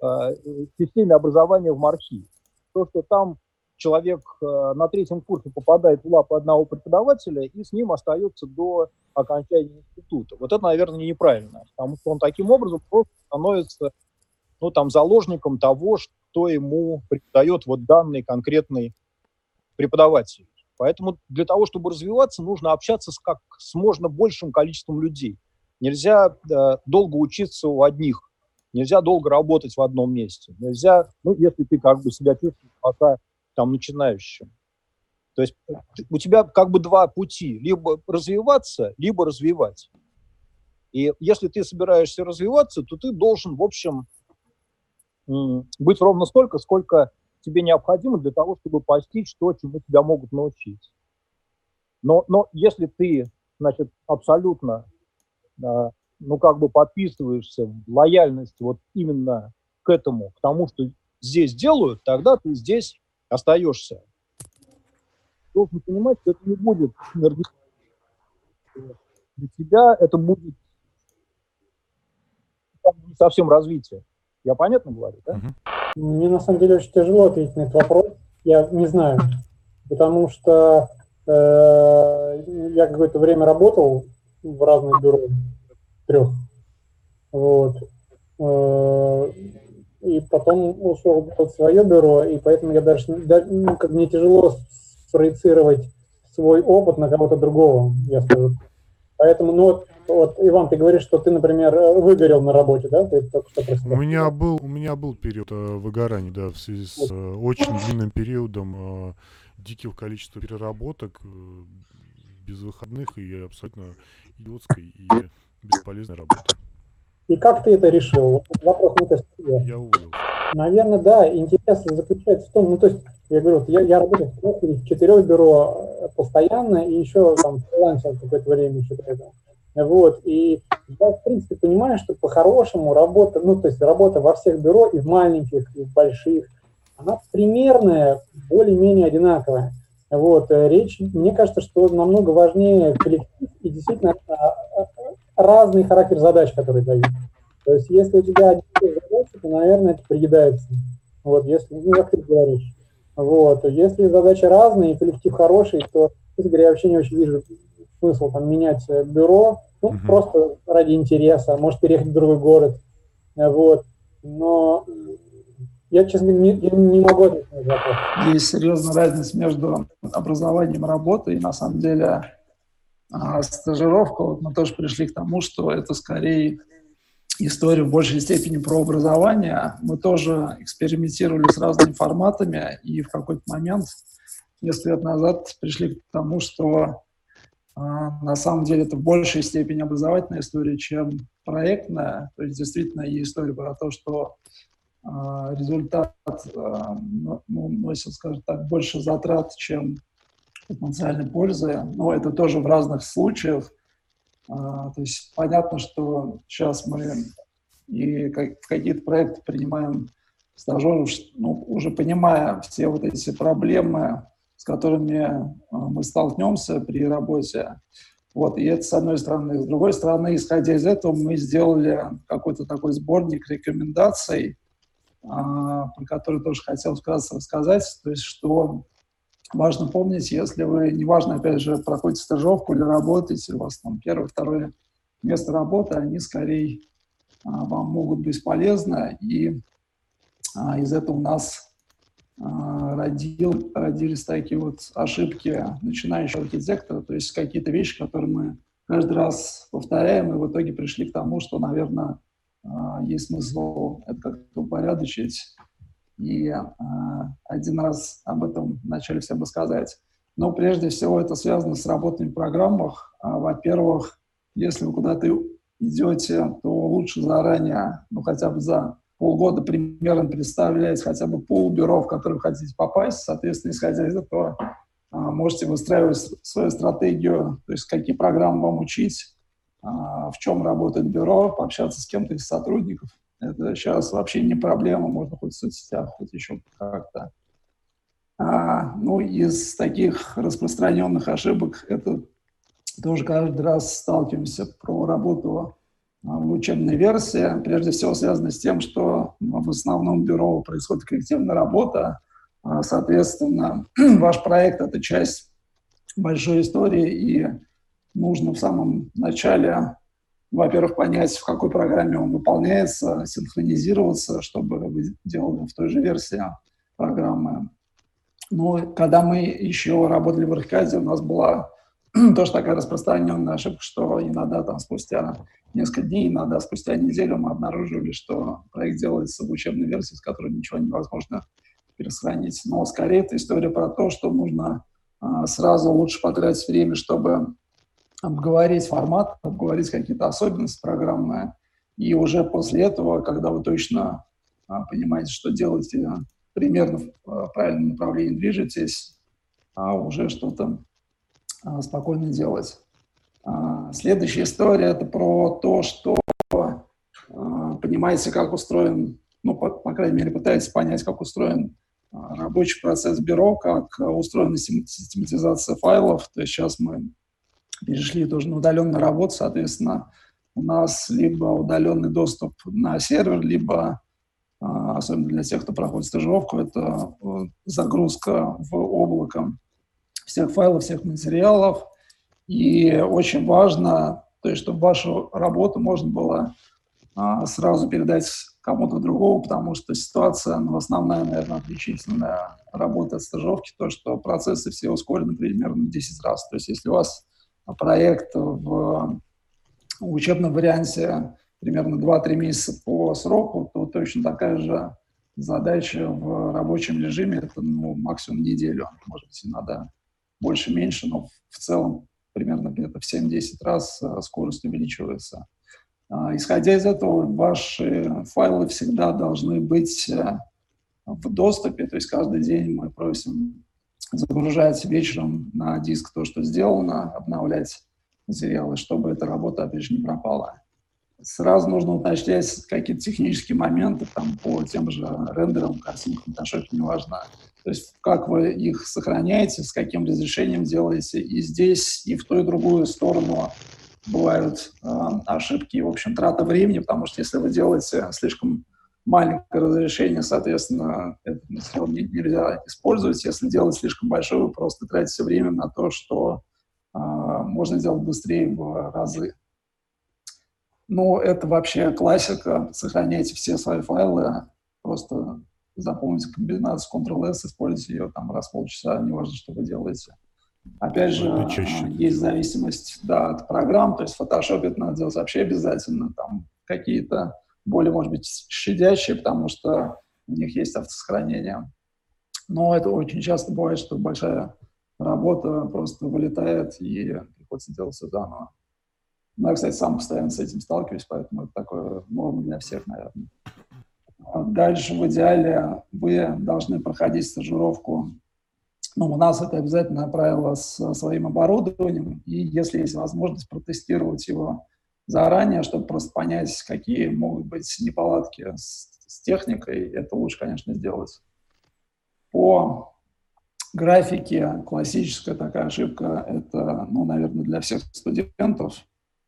э, системе образования в МАРХИ? То, что там человек э, на третьем курсе попадает в лапы одного преподавателя и с ним остается до окончания института. Вот это, наверное, неправильно, потому что он таким образом просто становится ну, там, заложником того, что ему преподает вот данный конкретный преподаватель. Поэтому для того, чтобы развиваться, нужно общаться с, как, с можно большим количеством людей. Нельзя э, долго учиться у одних, нельзя долго работать в одном месте. Нельзя, ну, если ты как бы себя чувствуешь пока там начинающим. То есть у тебя как бы два пути. Либо развиваться, либо развивать. И если ты собираешься развиваться, то ты должен, в общем, быть ровно столько, сколько тебе необходимо для того, чтобы постичь то, чему тебя могут научить. Но, но если ты, значит, абсолютно, ну, как бы подписываешься в лояльность вот именно к этому, к тому, что здесь делают, тогда ты здесь остаешься. Должен понимать, что это не будет для тебя, это будет не совсем развитие. Я понятно говорю, да? Мне на самом деле очень тяжело ответить на этот вопрос. Я не знаю, потому что э, я какое-то время работал в разных бюро, трех. Вот. Э, и потом ушел в свое бюро, и поэтому я даже, ну, как мне тяжело спроецировать свой опыт на кого-то другого, я скажу. Поэтому, ну вот, вот, Иван, ты говоришь, что ты, например, выгорел на работе, да? Ты только что у меня был, у меня был период э, выгорания, да, в связи с э, очень длинным периодом э, дикого количества переработок, э, без выходных и абсолютно идиотской и бесполезной работы. И как ты это решил? Вопрос не то Я уволил. Наверное, да, интерес заключается в том, ну, то есть, я говорю, я, я работаю в четырех бюро э, постоянно, и еще там фрилансер какое-то время еще при этом. Вот, и я, в принципе, понимаю, что по-хорошему работа, ну, то есть работа во всех бюро, и в маленьких, и в больших, она примерная, более-менее одинаковая. Вот, э, речь, мне кажется, что намного важнее коллектив и действительно а, а, разный характер задач, которые дают. То есть, если у тебя один задача, то, наверное, это приедается. Вот, если, ну, как ты говоришь. Вот, если задачи разные и коллектив хороший, то, честно говоря, я вообще не очень вижу смысл там менять э, бюро, ну, uh-huh. просто ради интереса, может переехать в другой город. Вот. Но я, честно не, не могу ответить на вопрос. Есть серьезная разница между образованием и работой. И на самом деле а стажировка, вот мы тоже пришли к тому, что это скорее история в большей степени про образование. Мы тоже экспериментировали с разными форматами, и в какой-то момент, несколько лет назад, пришли к тому, что э, на самом деле это в большей степени образовательная история, чем проектная. То есть действительно есть история про то, что результат э, ну, носит, скажем так, больше затрат, чем потенциальной пользы, но это тоже в разных случаях. А, то есть понятно, что сейчас мы и какие-то проекты принимаем стажеров, ну, уже понимая все вот эти проблемы, с которыми мы столкнемся при работе. Вот, и это с одной стороны. С другой стороны, исходя из этого, мы сделали какой-то такой сборник рекомендаций, а, про который тоже хотел вкратце рассказать. То есть, что важно помнить, если вы, неважно, опять же, проходите стажировку или работаете, у вас там первое, второе место работы, они скорее а, вам могут быть полезны. И а, из этого у нас а, родил, родились такие вот ошибки начинающего архитектора, то есть какие-то вещи, которые мы каждый раз повторяем, и в итоге пришли к тому, что, наверное, а, есть смысл это как-то упорядочить. И один раз об этом начали все бы сказать. Но прежде всего это связано с работами программах. Во-первых, если вы куда-то идете, то лучше заранее, ну хотя бы за полгода примерно представляете хотя бы полбюро, в которые хотите попасть. Соответственно, исходя из этого, а, можете выстраивать свою стратегию, то есть какие программы вам учить, а, в чем работает бюро, пообщаться с кем-то из сотрудников. Это сейчас вообще не проблема, можно хоть в соцсетях, хоть еще как-то. А, ну, из таких распространенных ошибок это тоже каждый раз сталкиваемся про работу в учебной версии, прежде всего связано с тем, что в основном бюро происходит коллективная работа, а, соответственно, ваш проект – это часть большой истории, и нужно в самом начале, во-первых, понять, в какой программе он выполняется, синхронизироваться, чтобы вы делали в той же версии программы. Но когда мы еще работали в Аркаде, у нас была тоже такая распространенная ошибка, что иногда там спустя несколько дней, иногда спустя неделю мы обнаруживали, что проект делается в учебной версии, с которой ничего невозможно пересохранить. Но скорее это история про то, что нужно а, сразу лучше потратить время, чтобы обговорить формат, обговорить какие-то особенности программы, и уже после этого, когда вы точно а, понимаете, что делаете, примерно в а, правильном направлении движетесь, а уже что-то а, спокойно делать. Следующая история – это про то, что понимаете, как устроен, ну, по, по крайней мере, пытаетесь понять, как устроен рабочий процесс бюро, как устроена систематизация файлов. То есть сейчас мы перешли тоже на удаленную работу, соответственно, у нас либо удаленный доступ на сервер, либо, особенно для тех, кто проходит стажировку, это э, загрузка в облако всех файлов, всех материалов. И очень важно, то есть, чтобы вашу работу можно было а, сразу передать кому-то другому, потому что ситуация, ну, основная, наверное, отличительная работа от стажировки, то, что процессы все ускорены примерно в 10 раз. То есть, если у вас проект в учебном варианте примерно 2-3 месяца по сроку, то точно такая же задача в рабочем режиме, это ну, максимум неделю, может быть, иногда больше-меньше, но в целом примерно где-то в 7-10 раз э, скорость увеличивается. А, исходя из этого, ваши файлы всегда должны быть э, в доступе, то есть каждый день мы просим загружать вечером на диск то, что сделано, обновлять материалы, чтобы эта работа, опять же, не пропала. Сразу нужно уточнять какие-то технические моменты там, по тем же рендерам, картинкам, Photoshop, неважно. То есть как вы их сохраняете, с каким разрешением делаете. И здесь, и в ту, и другую сторону бывают э, ошибки, в общем, трата времени, потому что если вы делаете слишком маленькое разрешение, соответственно, не, нельзя использовать. Если делать слишком большое, вы просто тратите время на то, что э, можно сделать быстрее в разы. Но это вообще классика. Сохраняйте все свои файлы, просто запомните комбинацию Ctrl-S, используйте ее там раз в полчаса, неважно, что вы делаете. Опять же, а, есть зависимость да, от программ, то есть в Photoshop это надо делать вообще обязательно, там какие-то более, может быть, щадящие, потому что у них есть автосохранение. Но это очень часто бывает, что большая работа просто вылетает и приходится делать все заново. Ну, я, кстати, сам постоянно с этим сталкиваюсь, поэтому это такое норма для всех, наверное. Дальше в идеале вы должны проходить стажировку. Ну, у нас это обязательное правило с своим оборудованием, и если есть возможность протестировать его заранее, чтобы просто понять, какие могут быть неполадки с, с техникой. Это лучше, конечно, сделать. По графике классическая такая ошибка, это, ну, наверное, для всех студентов.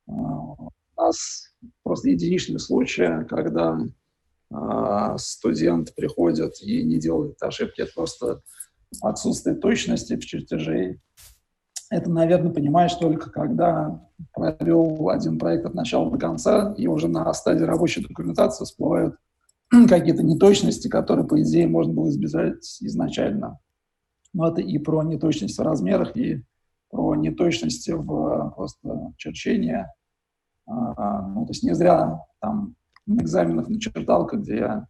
А, у нас просто единичные случаи, когда э, студент приходит и не делает ошибки, это просто отсутствие точности в чертежей. Это, наверное, понимаешь только, когда провел один проект от начала до конца, и уже на стадии рабочей документации всплывают какие-то неточности, которые, по идее, можно было избежать изначально. Но это и про неточность в размерах, и про неточности в просто черчении. А, ну, то есть не зря там на экзаменах на черталках, где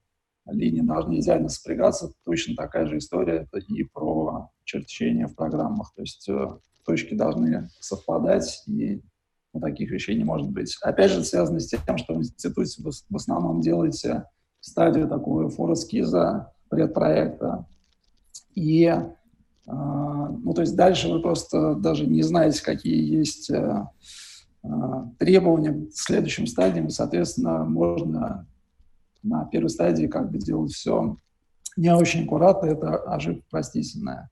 линии должны идеально сопрягаться, точно такая же история, это и про черчение в программах. То есть э, точки должны совпадать, и ну, таких вещей не может быть. Опять же, связано с тем, что в институте вы в основном делаете стадию такого форескиза, предпроекта, и э, ну, то есть дальше вы просто даже не знаете, какие есть э, э, требования к следующим стадиям, соответственно, можно на первой стадии как бы делать все не очень аккуратно, это ошибка простительная.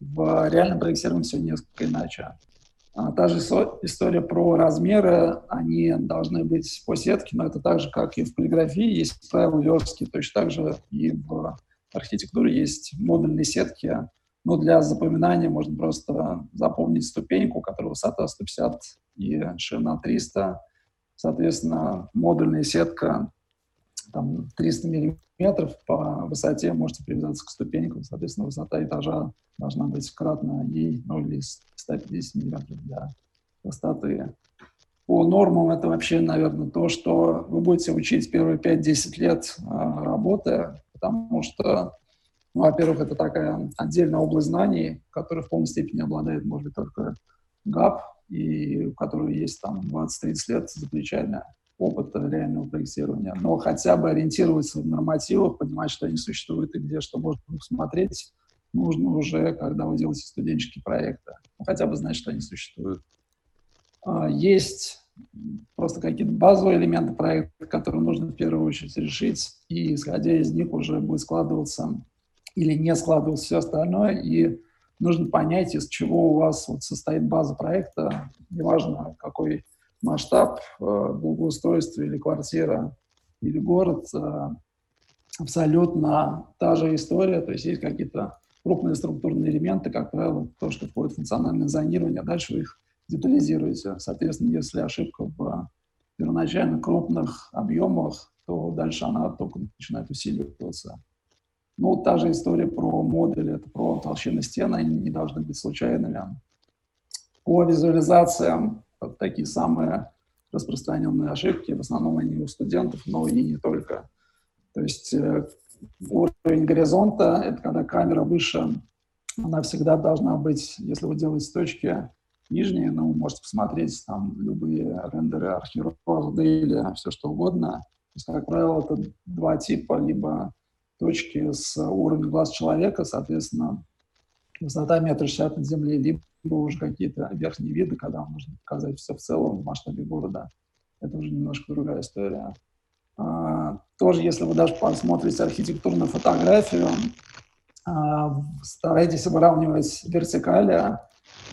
В реальном проектировании все несколько иначе. А, та же история про размеры, они должны быть по сетке, но это так же, как и в полиграфии, есть правила верстки, точно так же и в архитектуре есть модульные сетки. Но для запоминания можно просто запомнить ступеньку, которая высота 150 и ширина 300. Соответственно, модульная сетка там 300 миллиметров по высоте можете привязаться к ступенькам, соответственно, высота этажа должна быть кратна ей 0 из 150 миллиметров для высоты. По нормам это вообще, наверное, то, что вы будете учить первые 5-10 лет а, работы, потому что, ну, во-первых, это такая отдельная область знаний, которая в полной степени обладает, может быть, только ГАП, и у которой есть там 20-30 лет за опыта реального проектирования, но хотя бы ориентироваться в нормативах, понимать, что они существуют и где что можно посмотреть, нужно уже, когда вы делаете студенческие проекты. Ну, хотя бы знать, что они существуют. А, есть просто какие-то базовые элементы проекта, которые нужно в первую очередь решить, и исходя из них уже будет складываться или не складываться все остальное, и нужно понять, из чего у вас вот состоит база проекта, неважно, какой масштаб э, благоустройства или квартира, или город, э, абсолютно та же история, то есть есть какие-то крупные структурные элементы, как правило, то, что входит в функциональное зонирование, а дальше вы их детализируете. Соответственно, если ошибка в первоначально крупных объемах, то дальше она только начинает усиливаться. Ну, та же история про модули, это про толщины стен, они не должны быть случайными. По визуализациям такие самые распространенные ошибки. В основном они у студентов, но и не только. То есть э, уровень горизонта – это когда камера выше, она всегда должна быть, если вы делаете точки нижние, ну, можете посмотреть там любые рендеры архироза или все что угодно. То есть, как правило, это два типа, либо точки с уровнем глаз человека, соответственно, высота метра шестьдесят над землей, либо уже какие-то верхние виды, когда можно показать все в целом в масштабе города. Это уже немножко другая история. А, тоже, если вы даже посмотрите архитектурную фотографию, а, старайтесь выравнивать вертикали,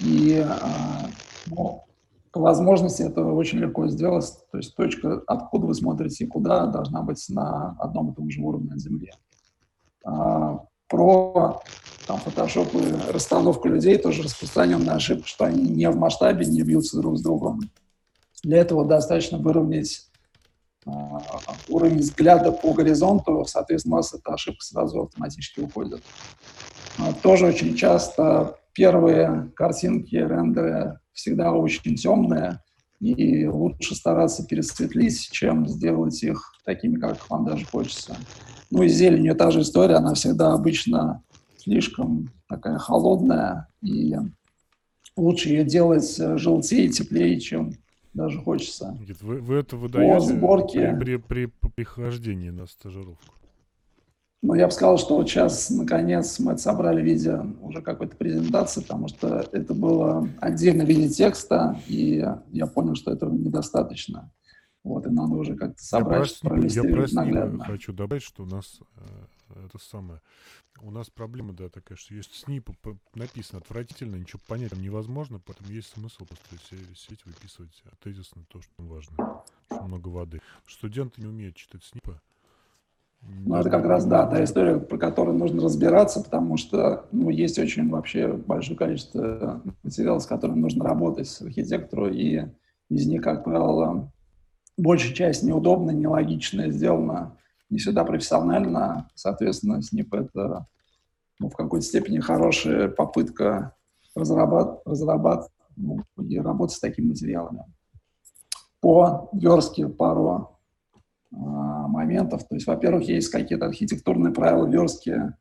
и а, ну, по возможности это очень легко сделать. То есть точка, откуда вы смотрите и куда, должна быть на одном и том же уровне от Земли. Про там, фотошоп и расстановку людей тоже распространенная ошибка, что они не в масштабе, не бьются друг с другом. Для этого достаточно выровнять э, уровень взгляда по горизонту, соответственно, у вас эта ошибка сразу автоматически уходит. А, тоже очень часто первые картинки, рендеры всегда очень темные, и лучше стараться пересветлить, чем сделать их такими, как вам даже хочется. Ну и зеленью та же история, она всегда обычно слишком такая холодная, и лучше ее делать э, желтее, теплее, чем даже хочется. Вы, вы это выдаете По сборке... при, при, при прихождении на стажировку? Ну, я бы сказал, что вот сейчас, наконец, мы собрали в виде уже какой-то презентации, потому что это было отдельно в виде текста, и я понял, что этого недостаточно. Вот, и надо уже как-то Я собрать, я про проиллюстрировать снипы наглядно. хочу добавить, что у нас э, это самое. У нас проблема, да, такая, что есть снипы п- написано отвратительно, ничего понять там невозможно, поэтому есть смысл просто се- сеть выписывать тезисно то, что важно, что много воды. Студенты не умеют читать снипы. Ну, это как раз, да, та история, про которую нужно разбираться, потому что, ну, есть очень вообще большое количество материалов, с которыми нужно работать с архитектору, и из них, как правило, большая часть неудобна, нелогичная, сделана не всегда профессионально. Соответственно, СНИП — это ну, в какой-то степени хорошая попытка разрабатывать, разрабатывать ну, и работать с такими материалами. По верстке пару а, моментов. То есть, во-первых, есть какие-то архитектурные правила верстки,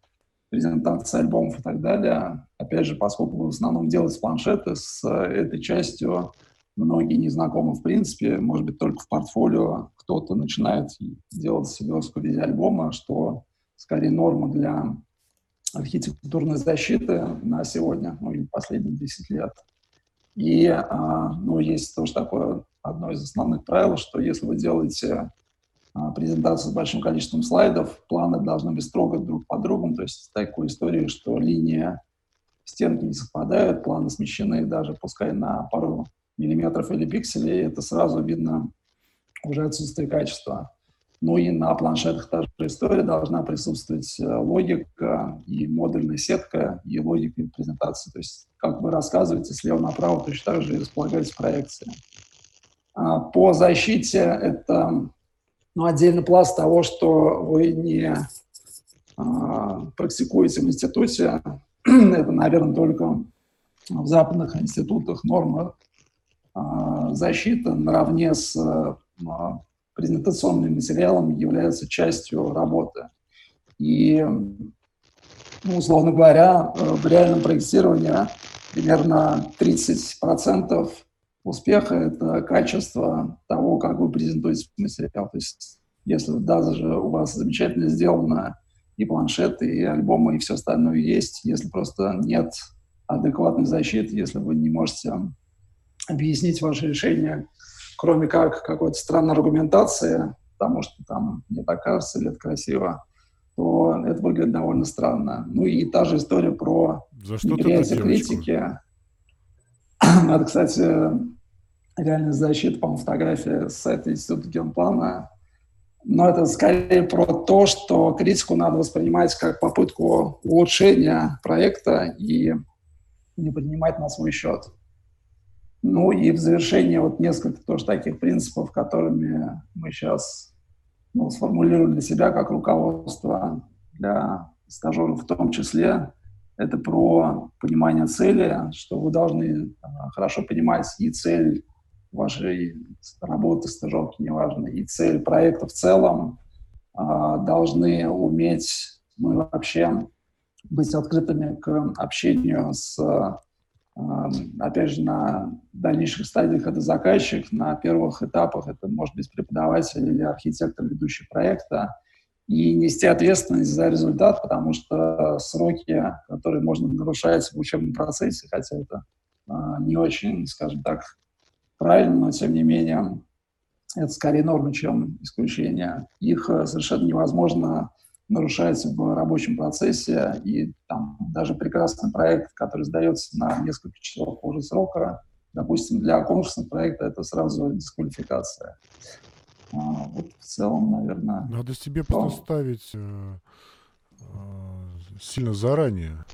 презентации альбомов и так далее. Опять же, поскольку в основном делать планшеты, с этой частью многие не знакомы в принципе. Может быть, только в портфолио кто-то начинает делать верстку в виде альбома, что скорее норма для архитектурной защиты на сегодня, ну или последние 10 лет. И а, ну, есть тоже такое одно из основных правил, что если вы делаете а, презентацию с большим количеством слайдов, планы должны быть строго друг по другу, то есть такой истории, что линия стенки не совпадают, планы смещены даже пускай на пару миллиметров или пикселей, это сразу видно уже отсутствие качества. Ну и на планшетах та же история, должна присутствовать э, логика и модульная сетка, и логика презентации. То есть как вы рассказываете слева направо, точно так же и располагается проекция. А по защите это ну, отдельный пласт того, что вы не а, практикуете в институте. это, наверное, только в западных институтах норма а, защиты наравне с а, презентационным материалом является частью работы. И, ну, условно говоря, в реальном проектировании примерно 30% успеха – это качество того, как вы презентуете материал. То есть если даже у вас замечательно сделано и планшеты, и альбомы, и все остальное есть, если просто нет адекватной защиты, если вы не можете объяснить ваше решение кроме как какой-то странной аргументации, потому что там мне так кажется или это красиво, то это выглядит довольно странно. Ну и та же история про За что неприятие критики. Это, кстати, реальная защита, по-моему, фотография с сайта Института генплана. Но это скорее про то, что критику надо воспринимать как попытку улучшения проекта и не принимать на свой счет. Ну и в завершение вот несколько тоже таких принципов, которыми мы сейчас ну, сформулируем для себя как руководство для стажеров в том числе. Это про понимание цели, что вы должны а, хорошо понимать и цель вашей работы, стажировки, неважно, и цель проекта в целом. А, должны уметь мы вообще быть открытыми к общению с опять же, на дальнейших стадиях это заказчик, на первых этапах это может быть преподаватель или архитектор, ведущий проекта, и нести ответственность за результат, потому что сроки, которые можно нарушать в учебном процессе, хотя это а, не очень, скажем так, правильно, но тем не менее это скорее норма, чем исключение. Их э, совершенно невозможно нарушается в рабочем процессе, и там даже прекрасный проект, который сдается на несколько часов позже срока, допустим, для конкурсного проекта это сразу дисквалификация. А, вот в целом, наверное... Надо себе то... просто ставить э, э, сильно заранее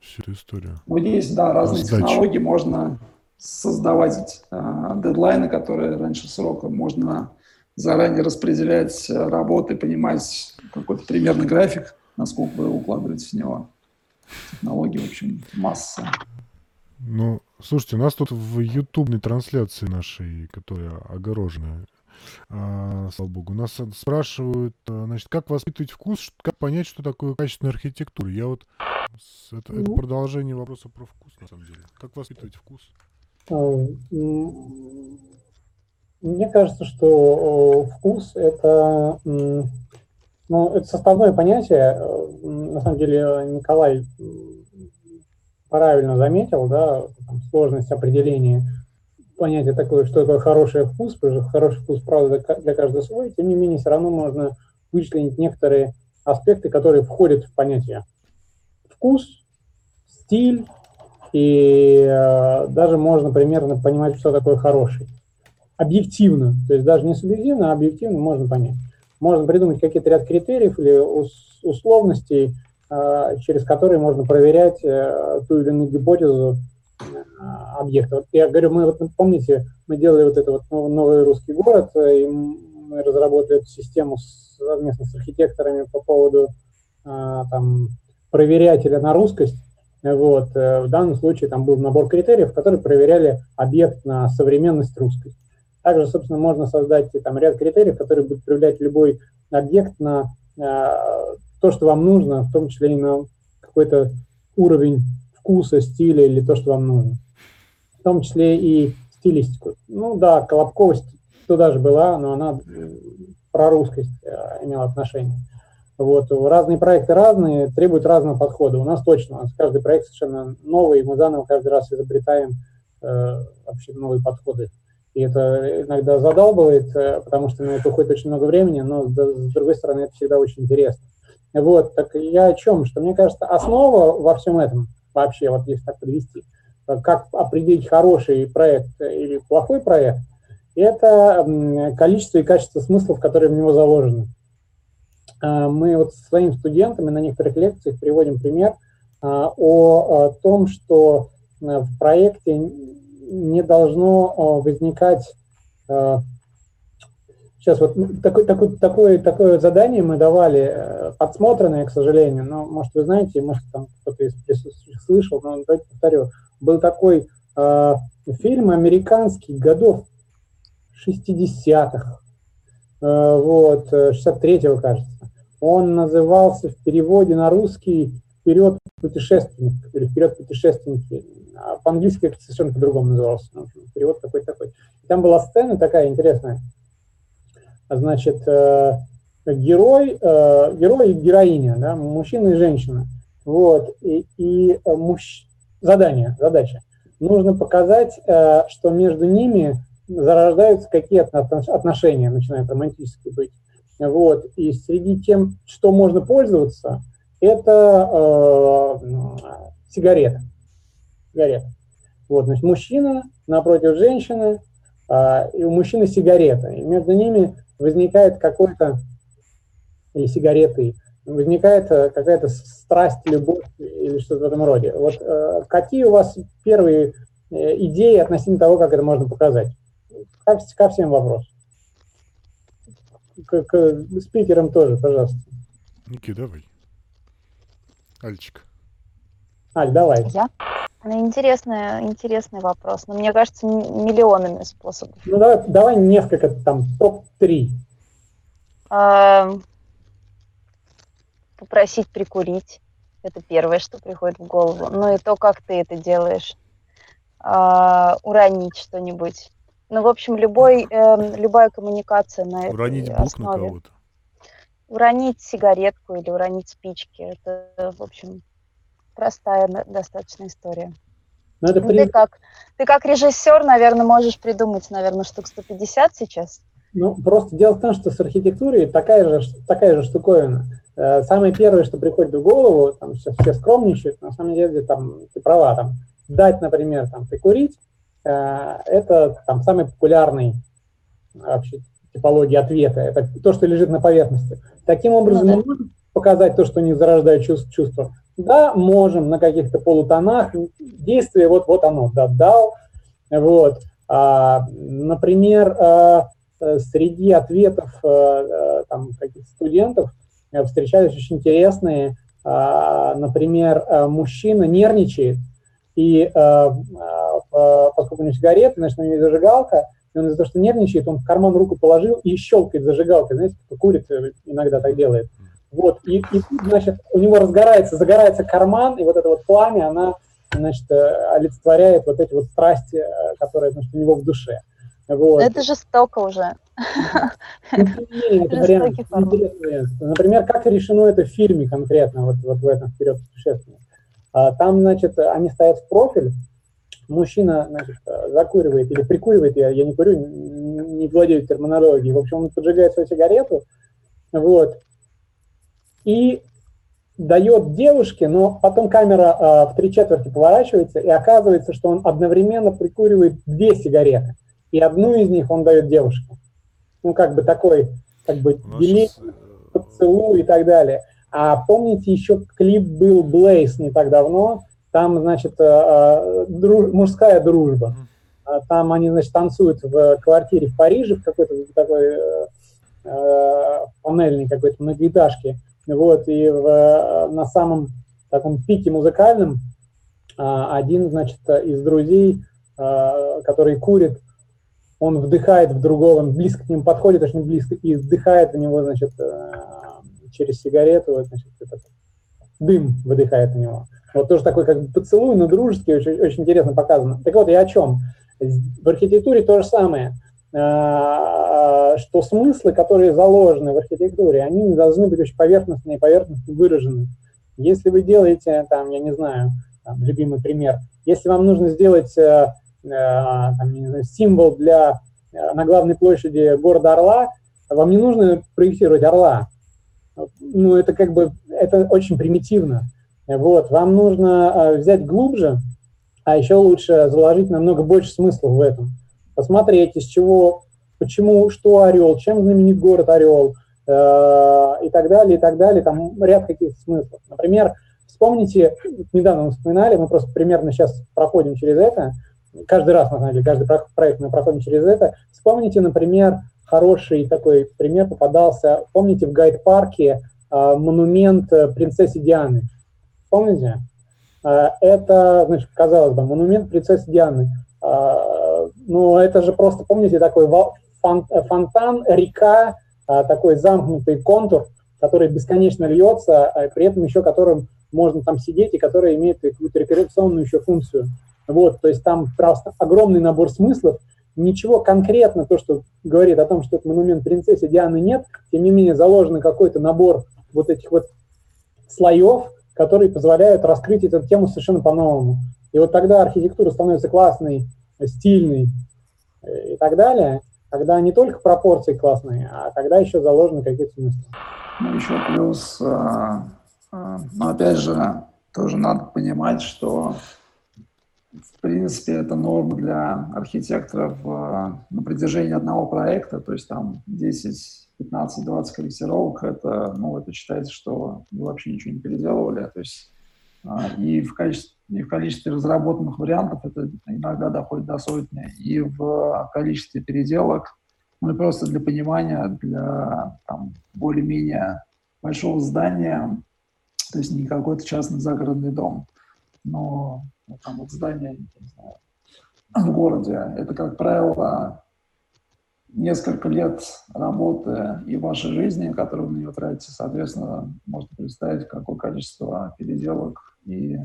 всю эту историю. Вот есть, да, разные Сдачи. технологии, можно создавать э, дедлайны, которые раньше срока, можно заранее распределять работы, понимать какой-то примерный график, насколько вы укладываетесь в него. Технологии, в общем, масса. Ну, слушайте, у нас тут в ютубной трансляции нашей, которая огорожена, а, слава богу, нас спрашивают, а, значит, как воспитывать вкус, как понять, что такое качественная архитектура. Я вот, это, это продолжение вопроса про вкус, на самом деле. Как воспитывать вкус? Мне кажется, что вкус это, ну, это составное понятие. На самом деле Николай правильно заметил, да, сложность определения. понятие такое, что такое хороший вкус, потому что хороший вкус, правда, для каждого свой, тем не менее, все равно можно вычленить некоторые аспекты, которые входят в понятие вкус, стиль, и э, даже можно примерно понимать, что такое хороший. Объективно, то есть даже не субъективно, а объективно можно понять. Можно придумать какие-то ряд критериев или условностей, э, через которые можно проверять э, ту или иную гипотезу э, объекта. Вот я говорю, мы вот помните, мы делали вот это вот новый русский город, э, и мы разработали эту систему совместно с архитекторами по поводу э, там проверятеля на русскость. Вот. Э, в данном случае там был набор критериев, которые проверяли объект на современность русской. Также, собственно, можно создать там ряд критериев, которые будут проявлять любой объект на э, то, что вам нужно, в том числе и на какой-то уровень вкуса, стиля или то, что вам нужно. В том числе и стилистику. Ну да, колобковость туда же была, но она про русскость э, имела отношение. Вот. Разные проекты разные, требуют разного подхода. У нас точно, у нас каждый проект совершенно новый, и мы заново каждый раз изобретаем э, вообще новые подходы. И это иногда задалбывает, потому что на это уходит очень много времени, но с другой стороны это всегда очень интересно. Вот, так я о чем? Что мне кажется, основа во всем этом, вообще, вот если так подвести, как определить хороший проект или плохой проект, это количество и качество смыслов, которые в него заложены. А, мы вот со своими студентами на некоторых лекциях приводим пример а, о том, что э, в проекте не должно возникать Сейчас вот такое, такое, такое, такое задание мы давали, э, подсмотренное, к сожалению, но, может, вы знаете, может, там кто-то из присутствующих слышал, но давайте повторю. Был такой э, фильм американский годов 60-х, э, вот, 63-го, кажется. Он назывался в переводе на русский «Вперед путешественник» или «Вперед путешественники». По-английски это совершенно по-другому назывался. Ну, перевод такой-такой. И там была сцена такая интересная. Значит, э, герой, э, герой и героиня, да, мужчина и женщина. Вот. И, и э, муж... задание, задача. Нужно показать, что между ними зарождаются какие-то отношения, начинают романтические быть. Вот. И среди тем, что можно пользоваться, это э, сигарета. Сигарета. Вот, значит, мужчина напротив женщины, э, и у мужчины сигарета. И между ними возникает какой-то, или сигареты, возникает э, какая-то страсть, любовь или что-то в этом роде. Вот э, какие у вас первые э, идеи относительно того, как это можно показать? Ко, ко всем вопрос. К, к спикерам тоже, пожалуйста. Ники, давай. Альчик. Аль, давай. Я? Интересный, интересный вопрос. Но мне кажется, миллионами способов. Ну, давай, давай несколько, там, топ-3. Попросить прикурить. Это первое, что приходит в голову. Ну и то, как ты это делаешь. А, уронить что-нибудь. Ну, в общем, любой, э, любая коммуникация на Уронить этой бук основе. на кого-то. Уронить сигаретку или уронить спички. Это, в общем, простая достаточно история. Но ну, ну, ты, как, ты как режиссер, наверное, можешь придумать, наверное, штук 150 сейчас. Ну, просто дело в том, что с архитектурой такая же, такая же штуковина. Э, самое первое, что приходит в голову, там сейчас все скромничают, на самом деле, там, ты права, там, дать, например, там, прикурить, э, это там самый популярный вообще типология ответа, это то, что лежит на поверхности. Таким образом, ну, да. мы можем показать то, что не зарождает чувство, да, можем на каких-то полутонах. Действие вот, вот оно, да, дал. Вот. А, например, а, среди ответов а, там, студентов встречались очень интересные. А, например, мужчина нервничает, и а, поскольку у него сигареты, значит, у него зажигалка, и он из-за того, что нервничает, он в карман руку положил и щелкает зажигалкой. Знаете, кто курит, иногда так делает. Вот, и, и значит, у него разгорается, загорается карман, и вот это вот пламя, она, значит, э, олицетворяет вот эти вот страсти, э, которые, значит, у него в душе. Вот. Это жестоко уже. Например, как решено это в фильме конкретно, вот, вот в этом «Вперед путешествие». А, там, значит, они стоят в профиль, мужчина значит, закуривает или прикуривает, я, я не курю, не владею терминологией, в общем, он поджигает свою сигарету, вот, и дает девушке, но потом камера э, в три четверти поворачивается, и оказывается, что он одновременно прикуривает две сигареты, и одну из них он дает девушке. Ну, как бы такой, как бы, деление, поцелуй и так далее. А помните, еще клип был Blaze не так давно, там, значит, э, э, друж, мужская дружба. А там они, значит, танцуют в квартире в Париже, в какой-то такой э, э, панельной какой-то многоэтажке. Вот, и в, на самом таком пике музыкальном один, значит, из друзей, который курит, он вдыхает в другого, он близко к нему подходит, очень близко, и вдыхает в него, значит, через сигарету, вот, значит, этот дым выдыхает в него. Вот тоже такой как бы поцелуй, но дружеский, очень, очень интересно показано. Так вот, я о чем? В архитектуре то же самое, а, что смыслы, которые заложены в архитектуре, они не должны быть очень поверхностные и поверхностно выражены. Если вы делаете, там, я не знаю, там, любимый пример, если вам нужно сделать э, э, там, не знаю, символ для, э, на главной площади города Орла, вам не нужно проектировать Орла. Ну, это как бы, это очень примитивно. Вот, вам нужно э, взять глубже, а еще лучше заложить намного больше смысла в этом. Посмотреть, из чего, почему, что Орел, чем знаменит город Орел, э, и так далее, и так далее. Там ряд каких-то смыслов. Например, вспомните, недавно мы вспоминали, мы просто примерно сейчас проходим через это, каждый раз, на самом деле, каждый проект мы проходим через это. Вспомните, например, хороший такой пример попадался, помните, в гайд-парке э, монумент э, принцессе Дианы. Помните? Это, значит, казалось бы, монумент принцессы Дианы. Э, ну, это же просто, помните, такой фонтан, река, э, такой замкнутый контур, который бесконечно льется, а при этом еще которым можно там сидеть и который имеет какую-то рекреационную еще функцию. Вот, то есть там просто огромный набор смыслов, ничего конкретно, то, что говорит о том, что это монумент принцессе Дианы нет, тем не менее заложен какой-то набор вот этих вот слоев, которые позволяют раскрыть эту тему совершенно по-новому. И вот тогда архитектура становится классной, стильной э, и так далее, когда не только пропорции классные, а когда еще заложены какие-то смыслы. Ну, еще плюс, а, а, ну, опять же, тоже надо понимать, что в принципе, это норма для архитекторов на протяжении одного проекта, то есть там 10 15-20 корректировок, это, ну, это считается, что вы вообще ничего не переделывали. То есть и в, качестве, и в количестве разработанных вариантов это иногда доходит до сотни, и в количестве переделок, ну просто для понимания, для там, более-менее большого здания, то есть не какой-то частный загородный дом, но ну, там вот здание, не знаю, в городе, это, как правило, несколько лет работы и вашей жизни, которую вы на нее тратите, соответственно, можно представить, какое количество переделок и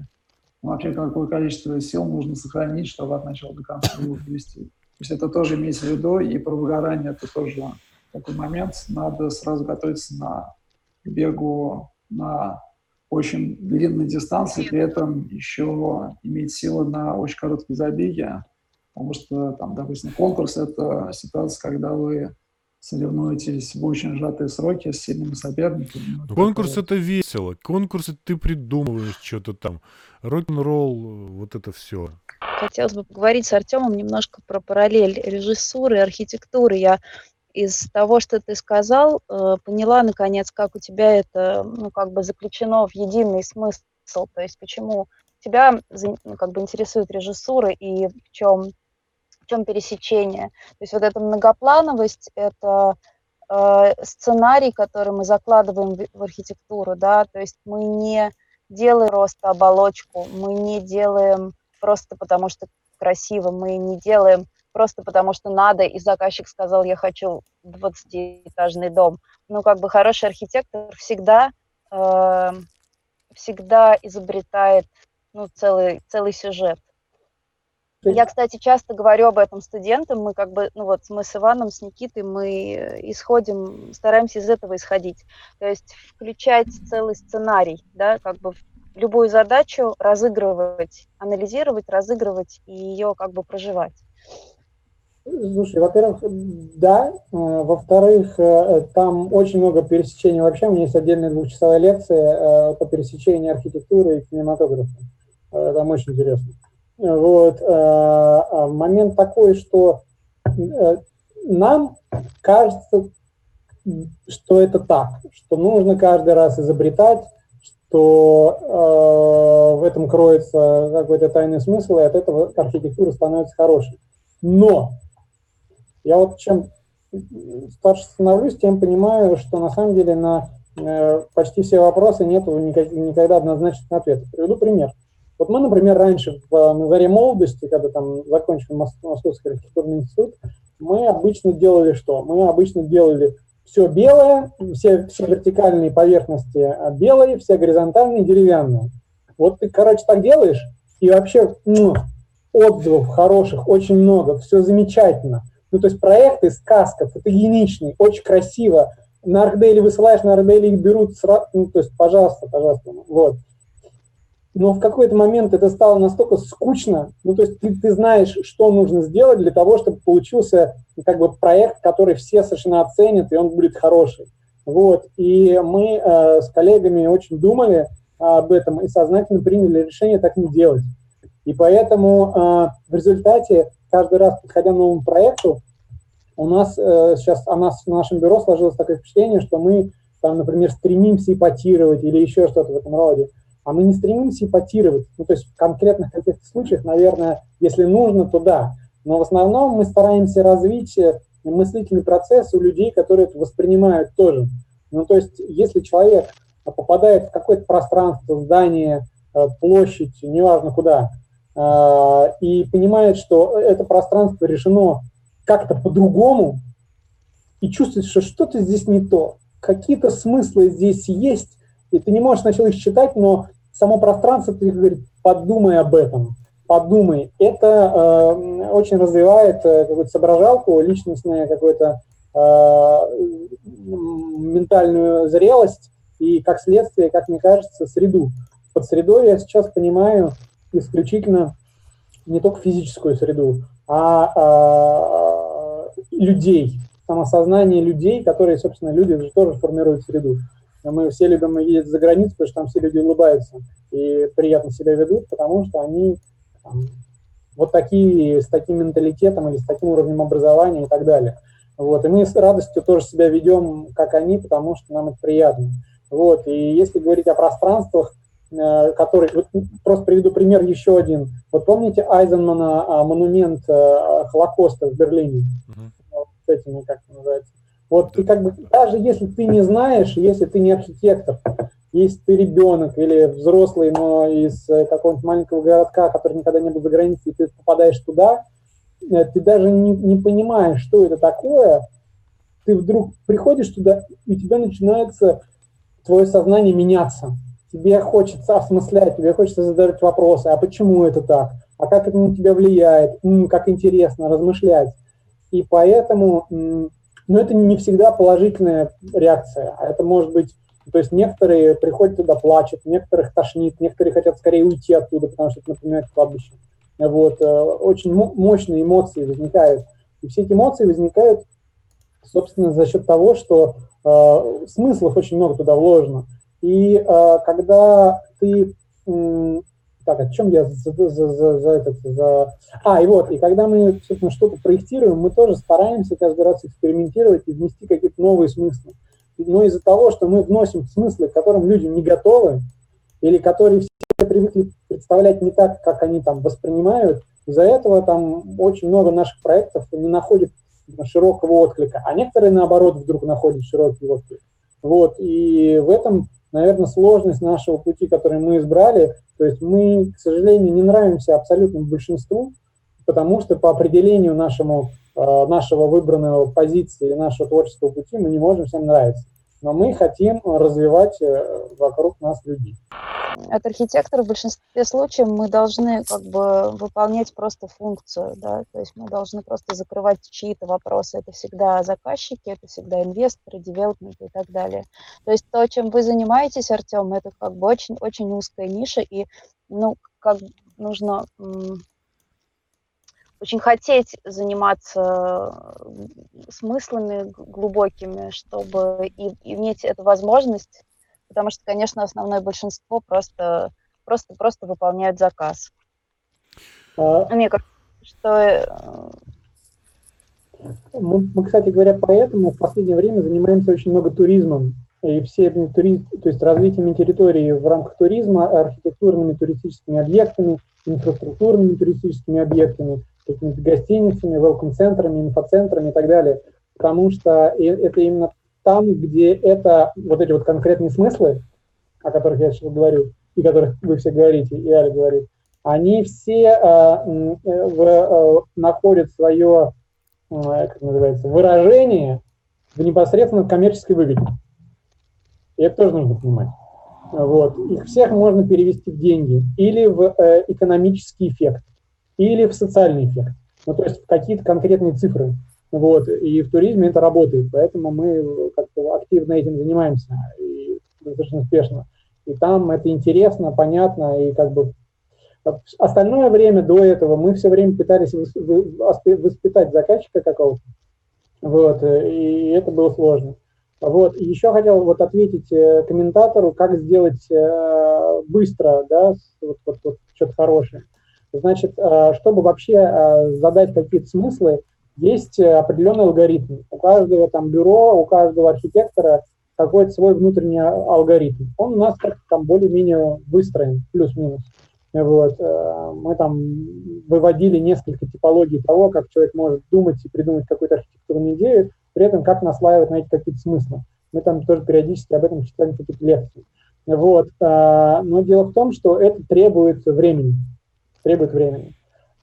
вообще какое количество сил нужно сохранить, чтобы от начала до конца его довести. То есть это тоже имеется в виду, и про выгорание это тоже такой момент. Надо сразу готовиться на бегу на очень длинной дистанции, при этом еще иметь силы на очень короткие забеги, Потому что, там, допустим, конкурс – это ситуация, когда вы соревнуетесь в очень сжатые сроки с сильными соперниками. Ну, конкурс это... это весело. Конкурсы ты придумываешь что-то там. Рок-н-ролл, вот это все. Хотелось бы поговорить с Артемом немножко про параллель режиссуры и архитектуры. Я из того, что ты сказал, э, поняла наконец, как у тебя это ну, как бы заключено в единый смысл. То есть почему тебя ну, как бы интересует режиссура и в чем чем пересечение. То есть вот эта многоплановость – это э, сценарий, который мы закладываем в, в архитектуру, да, то есть мы не делаем просто оболочку, мы не делаем просто потому, что красиво, мы не делаем просто потому, что надо, и заказчик сказал, я хочу 20-этажный дом. Ну, как бы хороший архитектор всегда, э, всегда изобретает ну, целый, целый сюжет. Я, кстати, часто говорю об этом студентам. Мы как бы, ну вот мы с Иваном, с Никитой, мы исходим, стараемся из этого исходить. То есть включать целый сценарий, да, как бы любую задачу разыгрывать, анализировать, разыгрывать и ее как бы проживать. Слушай, во-первых, да. Э, во-вторых, э, там очень много пересечений. Вообще у меня есть отдельная двухчасовая лекция по пересечению архитектуры и кинематографа. Там очень интересно. Вот. Момент такой, что нам кажется, что это так, что нужно каждый раз изобретать, что э, в этом кроется какой-то тайный смысл, и от этого архитектура становится хорошей. Но я вот чем старше становлюсь, тем понимаю, что на самом деле на э, почти все вопросы нет никогда однозначных ответов. Приведу пример. Вот мы, например, раньше в, на заре молодости, когда там закончили Московский архитектурный институт, мы обычно делали что? Мы обычно делали все белое, все, все вертикальные поверхности а, белые, все горизонтальные деревянные. Вот ты, короче, так делаешь, и вообще ну, отзывов хороших очень много, все замечательно. Ну, то есть проекты, сказка, фотогеничный, очень красиво. На Аркдейле высылаешь, на Аркдейле их берут сразу, ну, то есть, пожалуйста, пожалуйста, вот но в какой-то момент это стало настолько скучно, ну, то есть ты, ты знаешь, что нужно сделать для того, чтобы получился как бы проект, который все совершенно оценят, и он будет хороший. Вот, и мы э, с коллегами очень думали об этом и сознательно приняли решение так не делать. И поэтому э, в результате, каждый раз, подходя к новому проекту, у нас э, сейчас, у нас в нашем бюро сложилось такое впечатление, что мы там, например, стремимся ипотировать или еще что-то в этом роде а мы не стремимся ипотировать. Ну, то есть в конкретных каких-то случаях, наверное, если нужно, то да. Но в основном мы стараемся развить э, мыслительный процесс у людей, которые это воспринимают тоже. Ну, то есть если человек попадает в какое-то пространство, здание, э, площадь, неважно куда, э, и понимает, что это пространство решено как-то по-другому, и чувствует, что что-то здесь не то, какие-то смыслы здесь есть, и ты не можешь сначала их считать, но само пространство, ты говорит, подумай об этом, подумай. Это э, очень развивает э, какую-то соображалку, личностную какую-то э, ментальную зрелость и, как следствие, как мне кажется, среду. Под средой я сейчас понимаю исключительно не только физическую среду, а, а людей, самосознание людей, которые, собственно, люди же тоже формируют среду. Мы все любим ездить за границу, потому что там все люди улыбаются и приятно себя ведут, потому что они там, вот такие, с таким менталитетом или с таким уровнем образования и так далее. Вот. И мы с радостью тоже себя ведем, как они, потому что нам это приятно. Вот. И если говорить о пространствах, э, которые... Вот просто приведу пример еще один. Вот помните Айзенмана а, монумент э, Холокоста в Берлине? Uh-huh. Вот с этими, как называется? Вот ты как бы, даже если ты не знаешь, если ты не архитектор, если ты ребенок или взрослый, но из э, какого-нибудь маленького городка, который никогда не был за границей, и ты попадаешь туда, э, ты даже не, не понимаешь, что это такое, ты вдруг приходишь туда, и у тебя начинается твое сознание меняться. Тебе хочется осмыслять, тебе хочется задавать вопросы, а почему это так, а как это на тебя влияет, м, как интересно размышлять. И поэтому но это не всегда положительная реакция, а это может быть, то есть некоторые приходят туда, плачут, некоторых тошнит, некоторые хотят скорее уйти оттуда, потому что это напоминает кладбище. Вот, э, очень мощные эмоции возникают. И все эти эмоции возникают, собственно, за счет того, что э, смыслов очень много туда вложено. И э, когда ты так, о чем я за, за, за, за этот, за... А, и вот, и когда мы, собственно, что-то проектируем, мы тоже стараемся каждый раз экспериментировать и внести какие-то новые смыслы. Но из-за того, что мы вносим смыслы, к которым люди не готовы, или которые все привыкли представлять не так, как они там воспринимают, из-за этого там очень много наших проектов не находит широкого отклика, а некоторые, наоборот, вдруг находят широкий отклик. Вот, и в этом наверное, сложность нашего пути, который мы избрали. То есть мы, к сожалению, не нравимся абсолютному большинству, потому что по определению нашему, э, нашего выбранного позиции, нашего творческого пути мы не можем всем нравиться. Но мы хотим развивать э, вокруг нас людей. от архитектора в большинстве случаев мы должны как бы выполнять просто функцию, да, то есть мы должны просто закрывать чьи-то вопросы. Это всегда заказчики, это всегда инвесторы, девелопменты и так далее. То есть то, чем вы занимаетесь, Артем, это как бы очень, очень узкая ниша, и, ну, как нужно очень хотеть заниматься смыслами глубокими, чтобы и, и иметь эту возможность, потому что, конечно, основное большинство просто, просто, просто выполняют заказ. А... Мне кажется, что... Э, мы, мы, кстати говоря, поэтому в последнее время занимаемся очень много туризмом. И все турист, то есть развитием территории в рамках туризма, архитектурными туристическими объектами, инфраструктурными туристическими объектами, какими-то гостиницами, велком-центрами, инфоцентрами и так далее. Потому что это именно там, где это вот эти вот конкретные смыслы, о которых я сейчас говорю, и которых вы все говорите, и Аля говорит, они все э, в, э, находят свое, э, как называется, выражение в непосредственно коммерческой выгоде. И это тоже нужно понимать. Вот. Их всех можно перевести в деньги или в э, экономический эффект или в социальный эффект. Ну, то есть какие-то конкретные цифры. Вот. И в туризме это работает, поэтому мы как-то активно этим занимаемся и достаточно успешно. И там это интересно, понятно, и как бы остальное время до этого мы все время пытались воспитать заказчика какого-то, вот, и это было сложно. Вот, и еще хотел вот ответить э, комментатору, как сделать э, быстро, да, вот, вот, вот что-то хорошее. Значит, э, чтобы вообще э, задать какие-то смыслы, есть определенный алгоритм. У каждого там бюро, у каждого архитектора какой-то свой внутренний алгоритм. Он у нас как-то там более-менее выстроен, плюс-минус. Вот. Э, мы там выводили несколько типологий того, как человек может думать и придумать какую-то архитектурную идею, при этом как наслаивать на эти какие-то смыслы. Мы там тоже периодически об этом читаем какие-то лекции. Вот. Но дело в том, что это требует времени требует времени.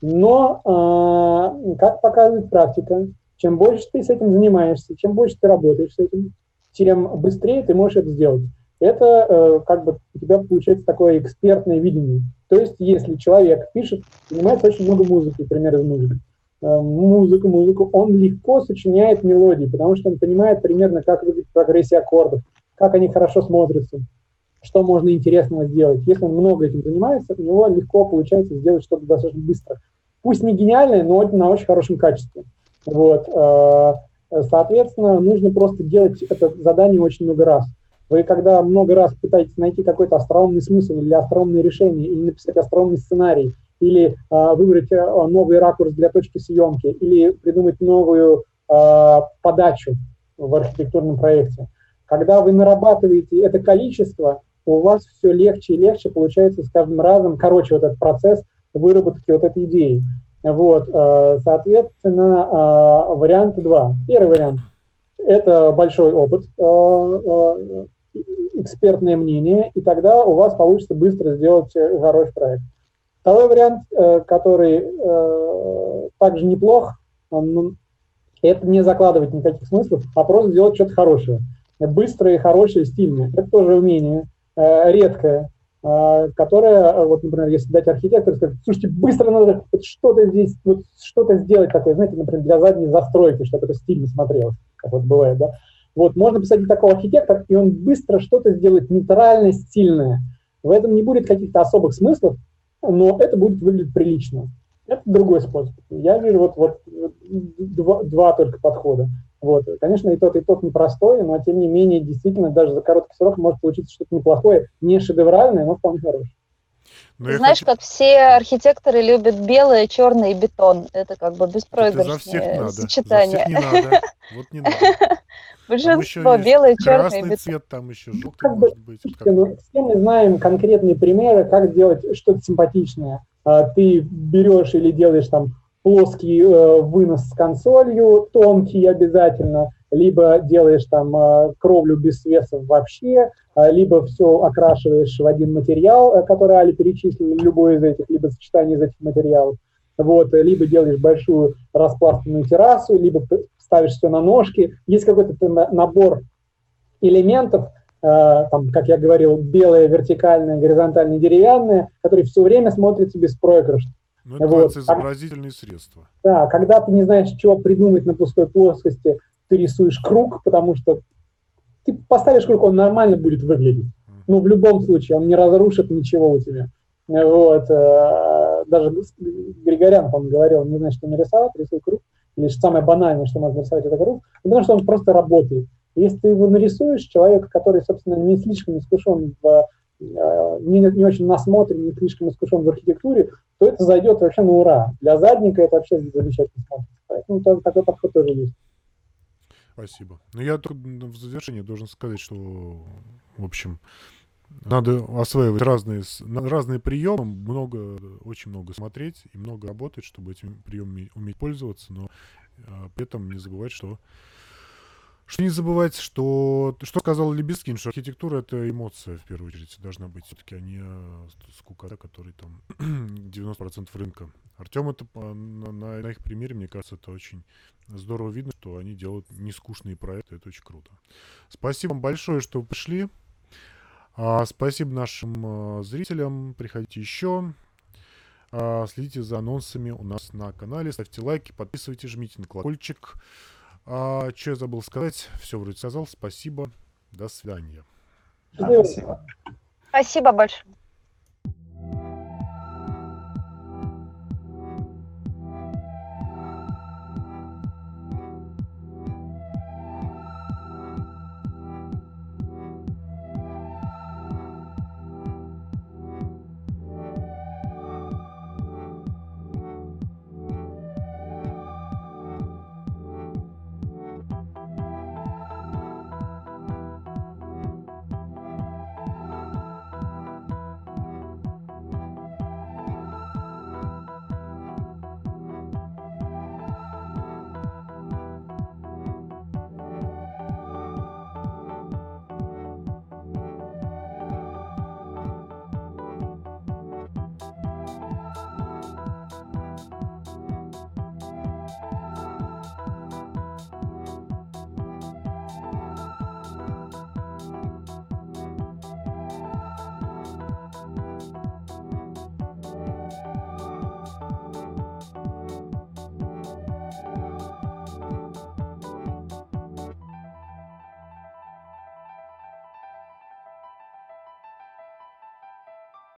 Но, э, как показывает практика, чем больше ты с этим занимаешься, чем больше ты работаешь с этим, тем быстрее ты можешь это сделать. Это э, как бы у тебя получается такое экспертное видение. То есть, если человек пишет, занимается очень много музыки, например, из музыки, э, музыку, музыку, он легко сочиняет мелодии, потому что он понимает примерно, как выглядит прогрессия аккордов, как они хорошо смотрятся, что можно интересного сделать. Если он много этим занимается, у него легко получается сделать что-то достаточно быстро. Пусть не гениальное, но на очень хорошем качестве. Вот. Э, соответственно, нужно просто делать это задание очень много раз. Вы когда много раз пытаетесь найти какой-то остроумный смысл или остроумное решение, или написать остроумный сценарий, или э, выбрать э, новый ракурс для точки съемки, или придумать новую э, подачу в архитектурном проекте, когда вы нарабатываете это количество, у вас все легче и легче получается с каждым разом, короче, вот этот процесс выработки вот этой идеи. Вот, э, соответственно, э, вариант два. Первый вариант – это большой опыт, э, экспертное мнение, и тогда у вас получится быстро сделать хороший проект. Второй вариант, который также неплох, это не закладывать никаких смыслов, а просто сделать что-то хорошее. Быстрое, хорошее, стильное. Это тоже умение. Э, редкая, э, которая, э, вот, например, если дать архитектору, сказать, слушайте, быстро надо что-то здесь, вот что-то сделать такое, знаете, например, для задней застройки, чтобы это стильно смотрелось, как вот бывает, да. Вот, можно посадить такого архитектора, и он быстро что-то сделает нейтральное, стильное. В этом не будет каких-то особых смыслов, но это будет выглядеть прилично. Это другой способ. Я вижу вот, вот два, два только подхода. Вот. Конечно, и тот, и тот непростой, но тем не менее, действительно, даже за короткий срок может получиться что-то неплохое, не шедевральное, но вполне хорошее. Но ну, Знаешь, хочу... как все архитекторы любят белое, черное и бетон. Это как бы беспроигрышное сочетание. За всех не надо. Вот не надо. Большинство белое, черное и бетон. цвет там еще, желтый как может быть. Ну, все мы знаем конкретные примеры, как делать что-то симпатичное. А, ты берешь или делаешь там плоский э, вынос с консолью, тонкий обязательно, либо делаешь там э, кровлю без свесов вообще, э, либо все окрашиваешь в один материал, э, который Али перечислил, любой из этих, либо сочетание из этих материалов. Вот, э, либо делаешь большую распластанную террасу, либо ставишь все на ножки. Есть какой-то набор элементов, там, как я говорил, белые, вертикальные, горизонтальные, деревянные, которые все время смотрятся беспроигрышно. Ну, это вот. изобразительные средства. Да, когда ты не знаешь, чего придумать на пустой плоскости, ты рисуешь круг, потому что ты поставишь круг, он нормально будет выглядеть. Ну, в любом случае, он не разрушит ничего у тебя. Вот. Э, даже Григорян, он говорил, не знаю, что нарисовать, рисуй круг. Или самое банальное, что можно нарисовать, это круг. Потому что он просто работает. Если ты его нарисуешь, человек, который, собственно, не слишком искушен в э, не, не очень насмотрен, не слишком искушен в архитектуре, то это зайдет вообще на ура. Для задника это вообще замечательно смотрится. Поэтому тоже, такой подход тоже есть. Спасибо. Но я только в завершение должен сказать, что, в общем, надо осваивать разные, разные приемы, много, очень много смотреть и много работать, чтобы этими приемами уметь пользоваться, но э, при этом не забывать, что что не забывать, что, что сказал Лебескин, что архитектура — это эмоция, в первую очередь, должна быть все-таки, не э, скукота, который там 90% рынка. Артем, это на, на, на их примере, мне кажется, это очень здорово видно, что они делают нескучные проекты, это очень круто. Спасибо вам большое, что пришли. А, спасибо нашим а, зрителям, приходите еще. А, следите за анонсами у нас на канале, ставьте лайки, подписывайтесь, жмите на колокольчик. А, что я забыл сказать? Все вроде сказал. Спасибо. До свидания. Спасибо. Спасибо большое.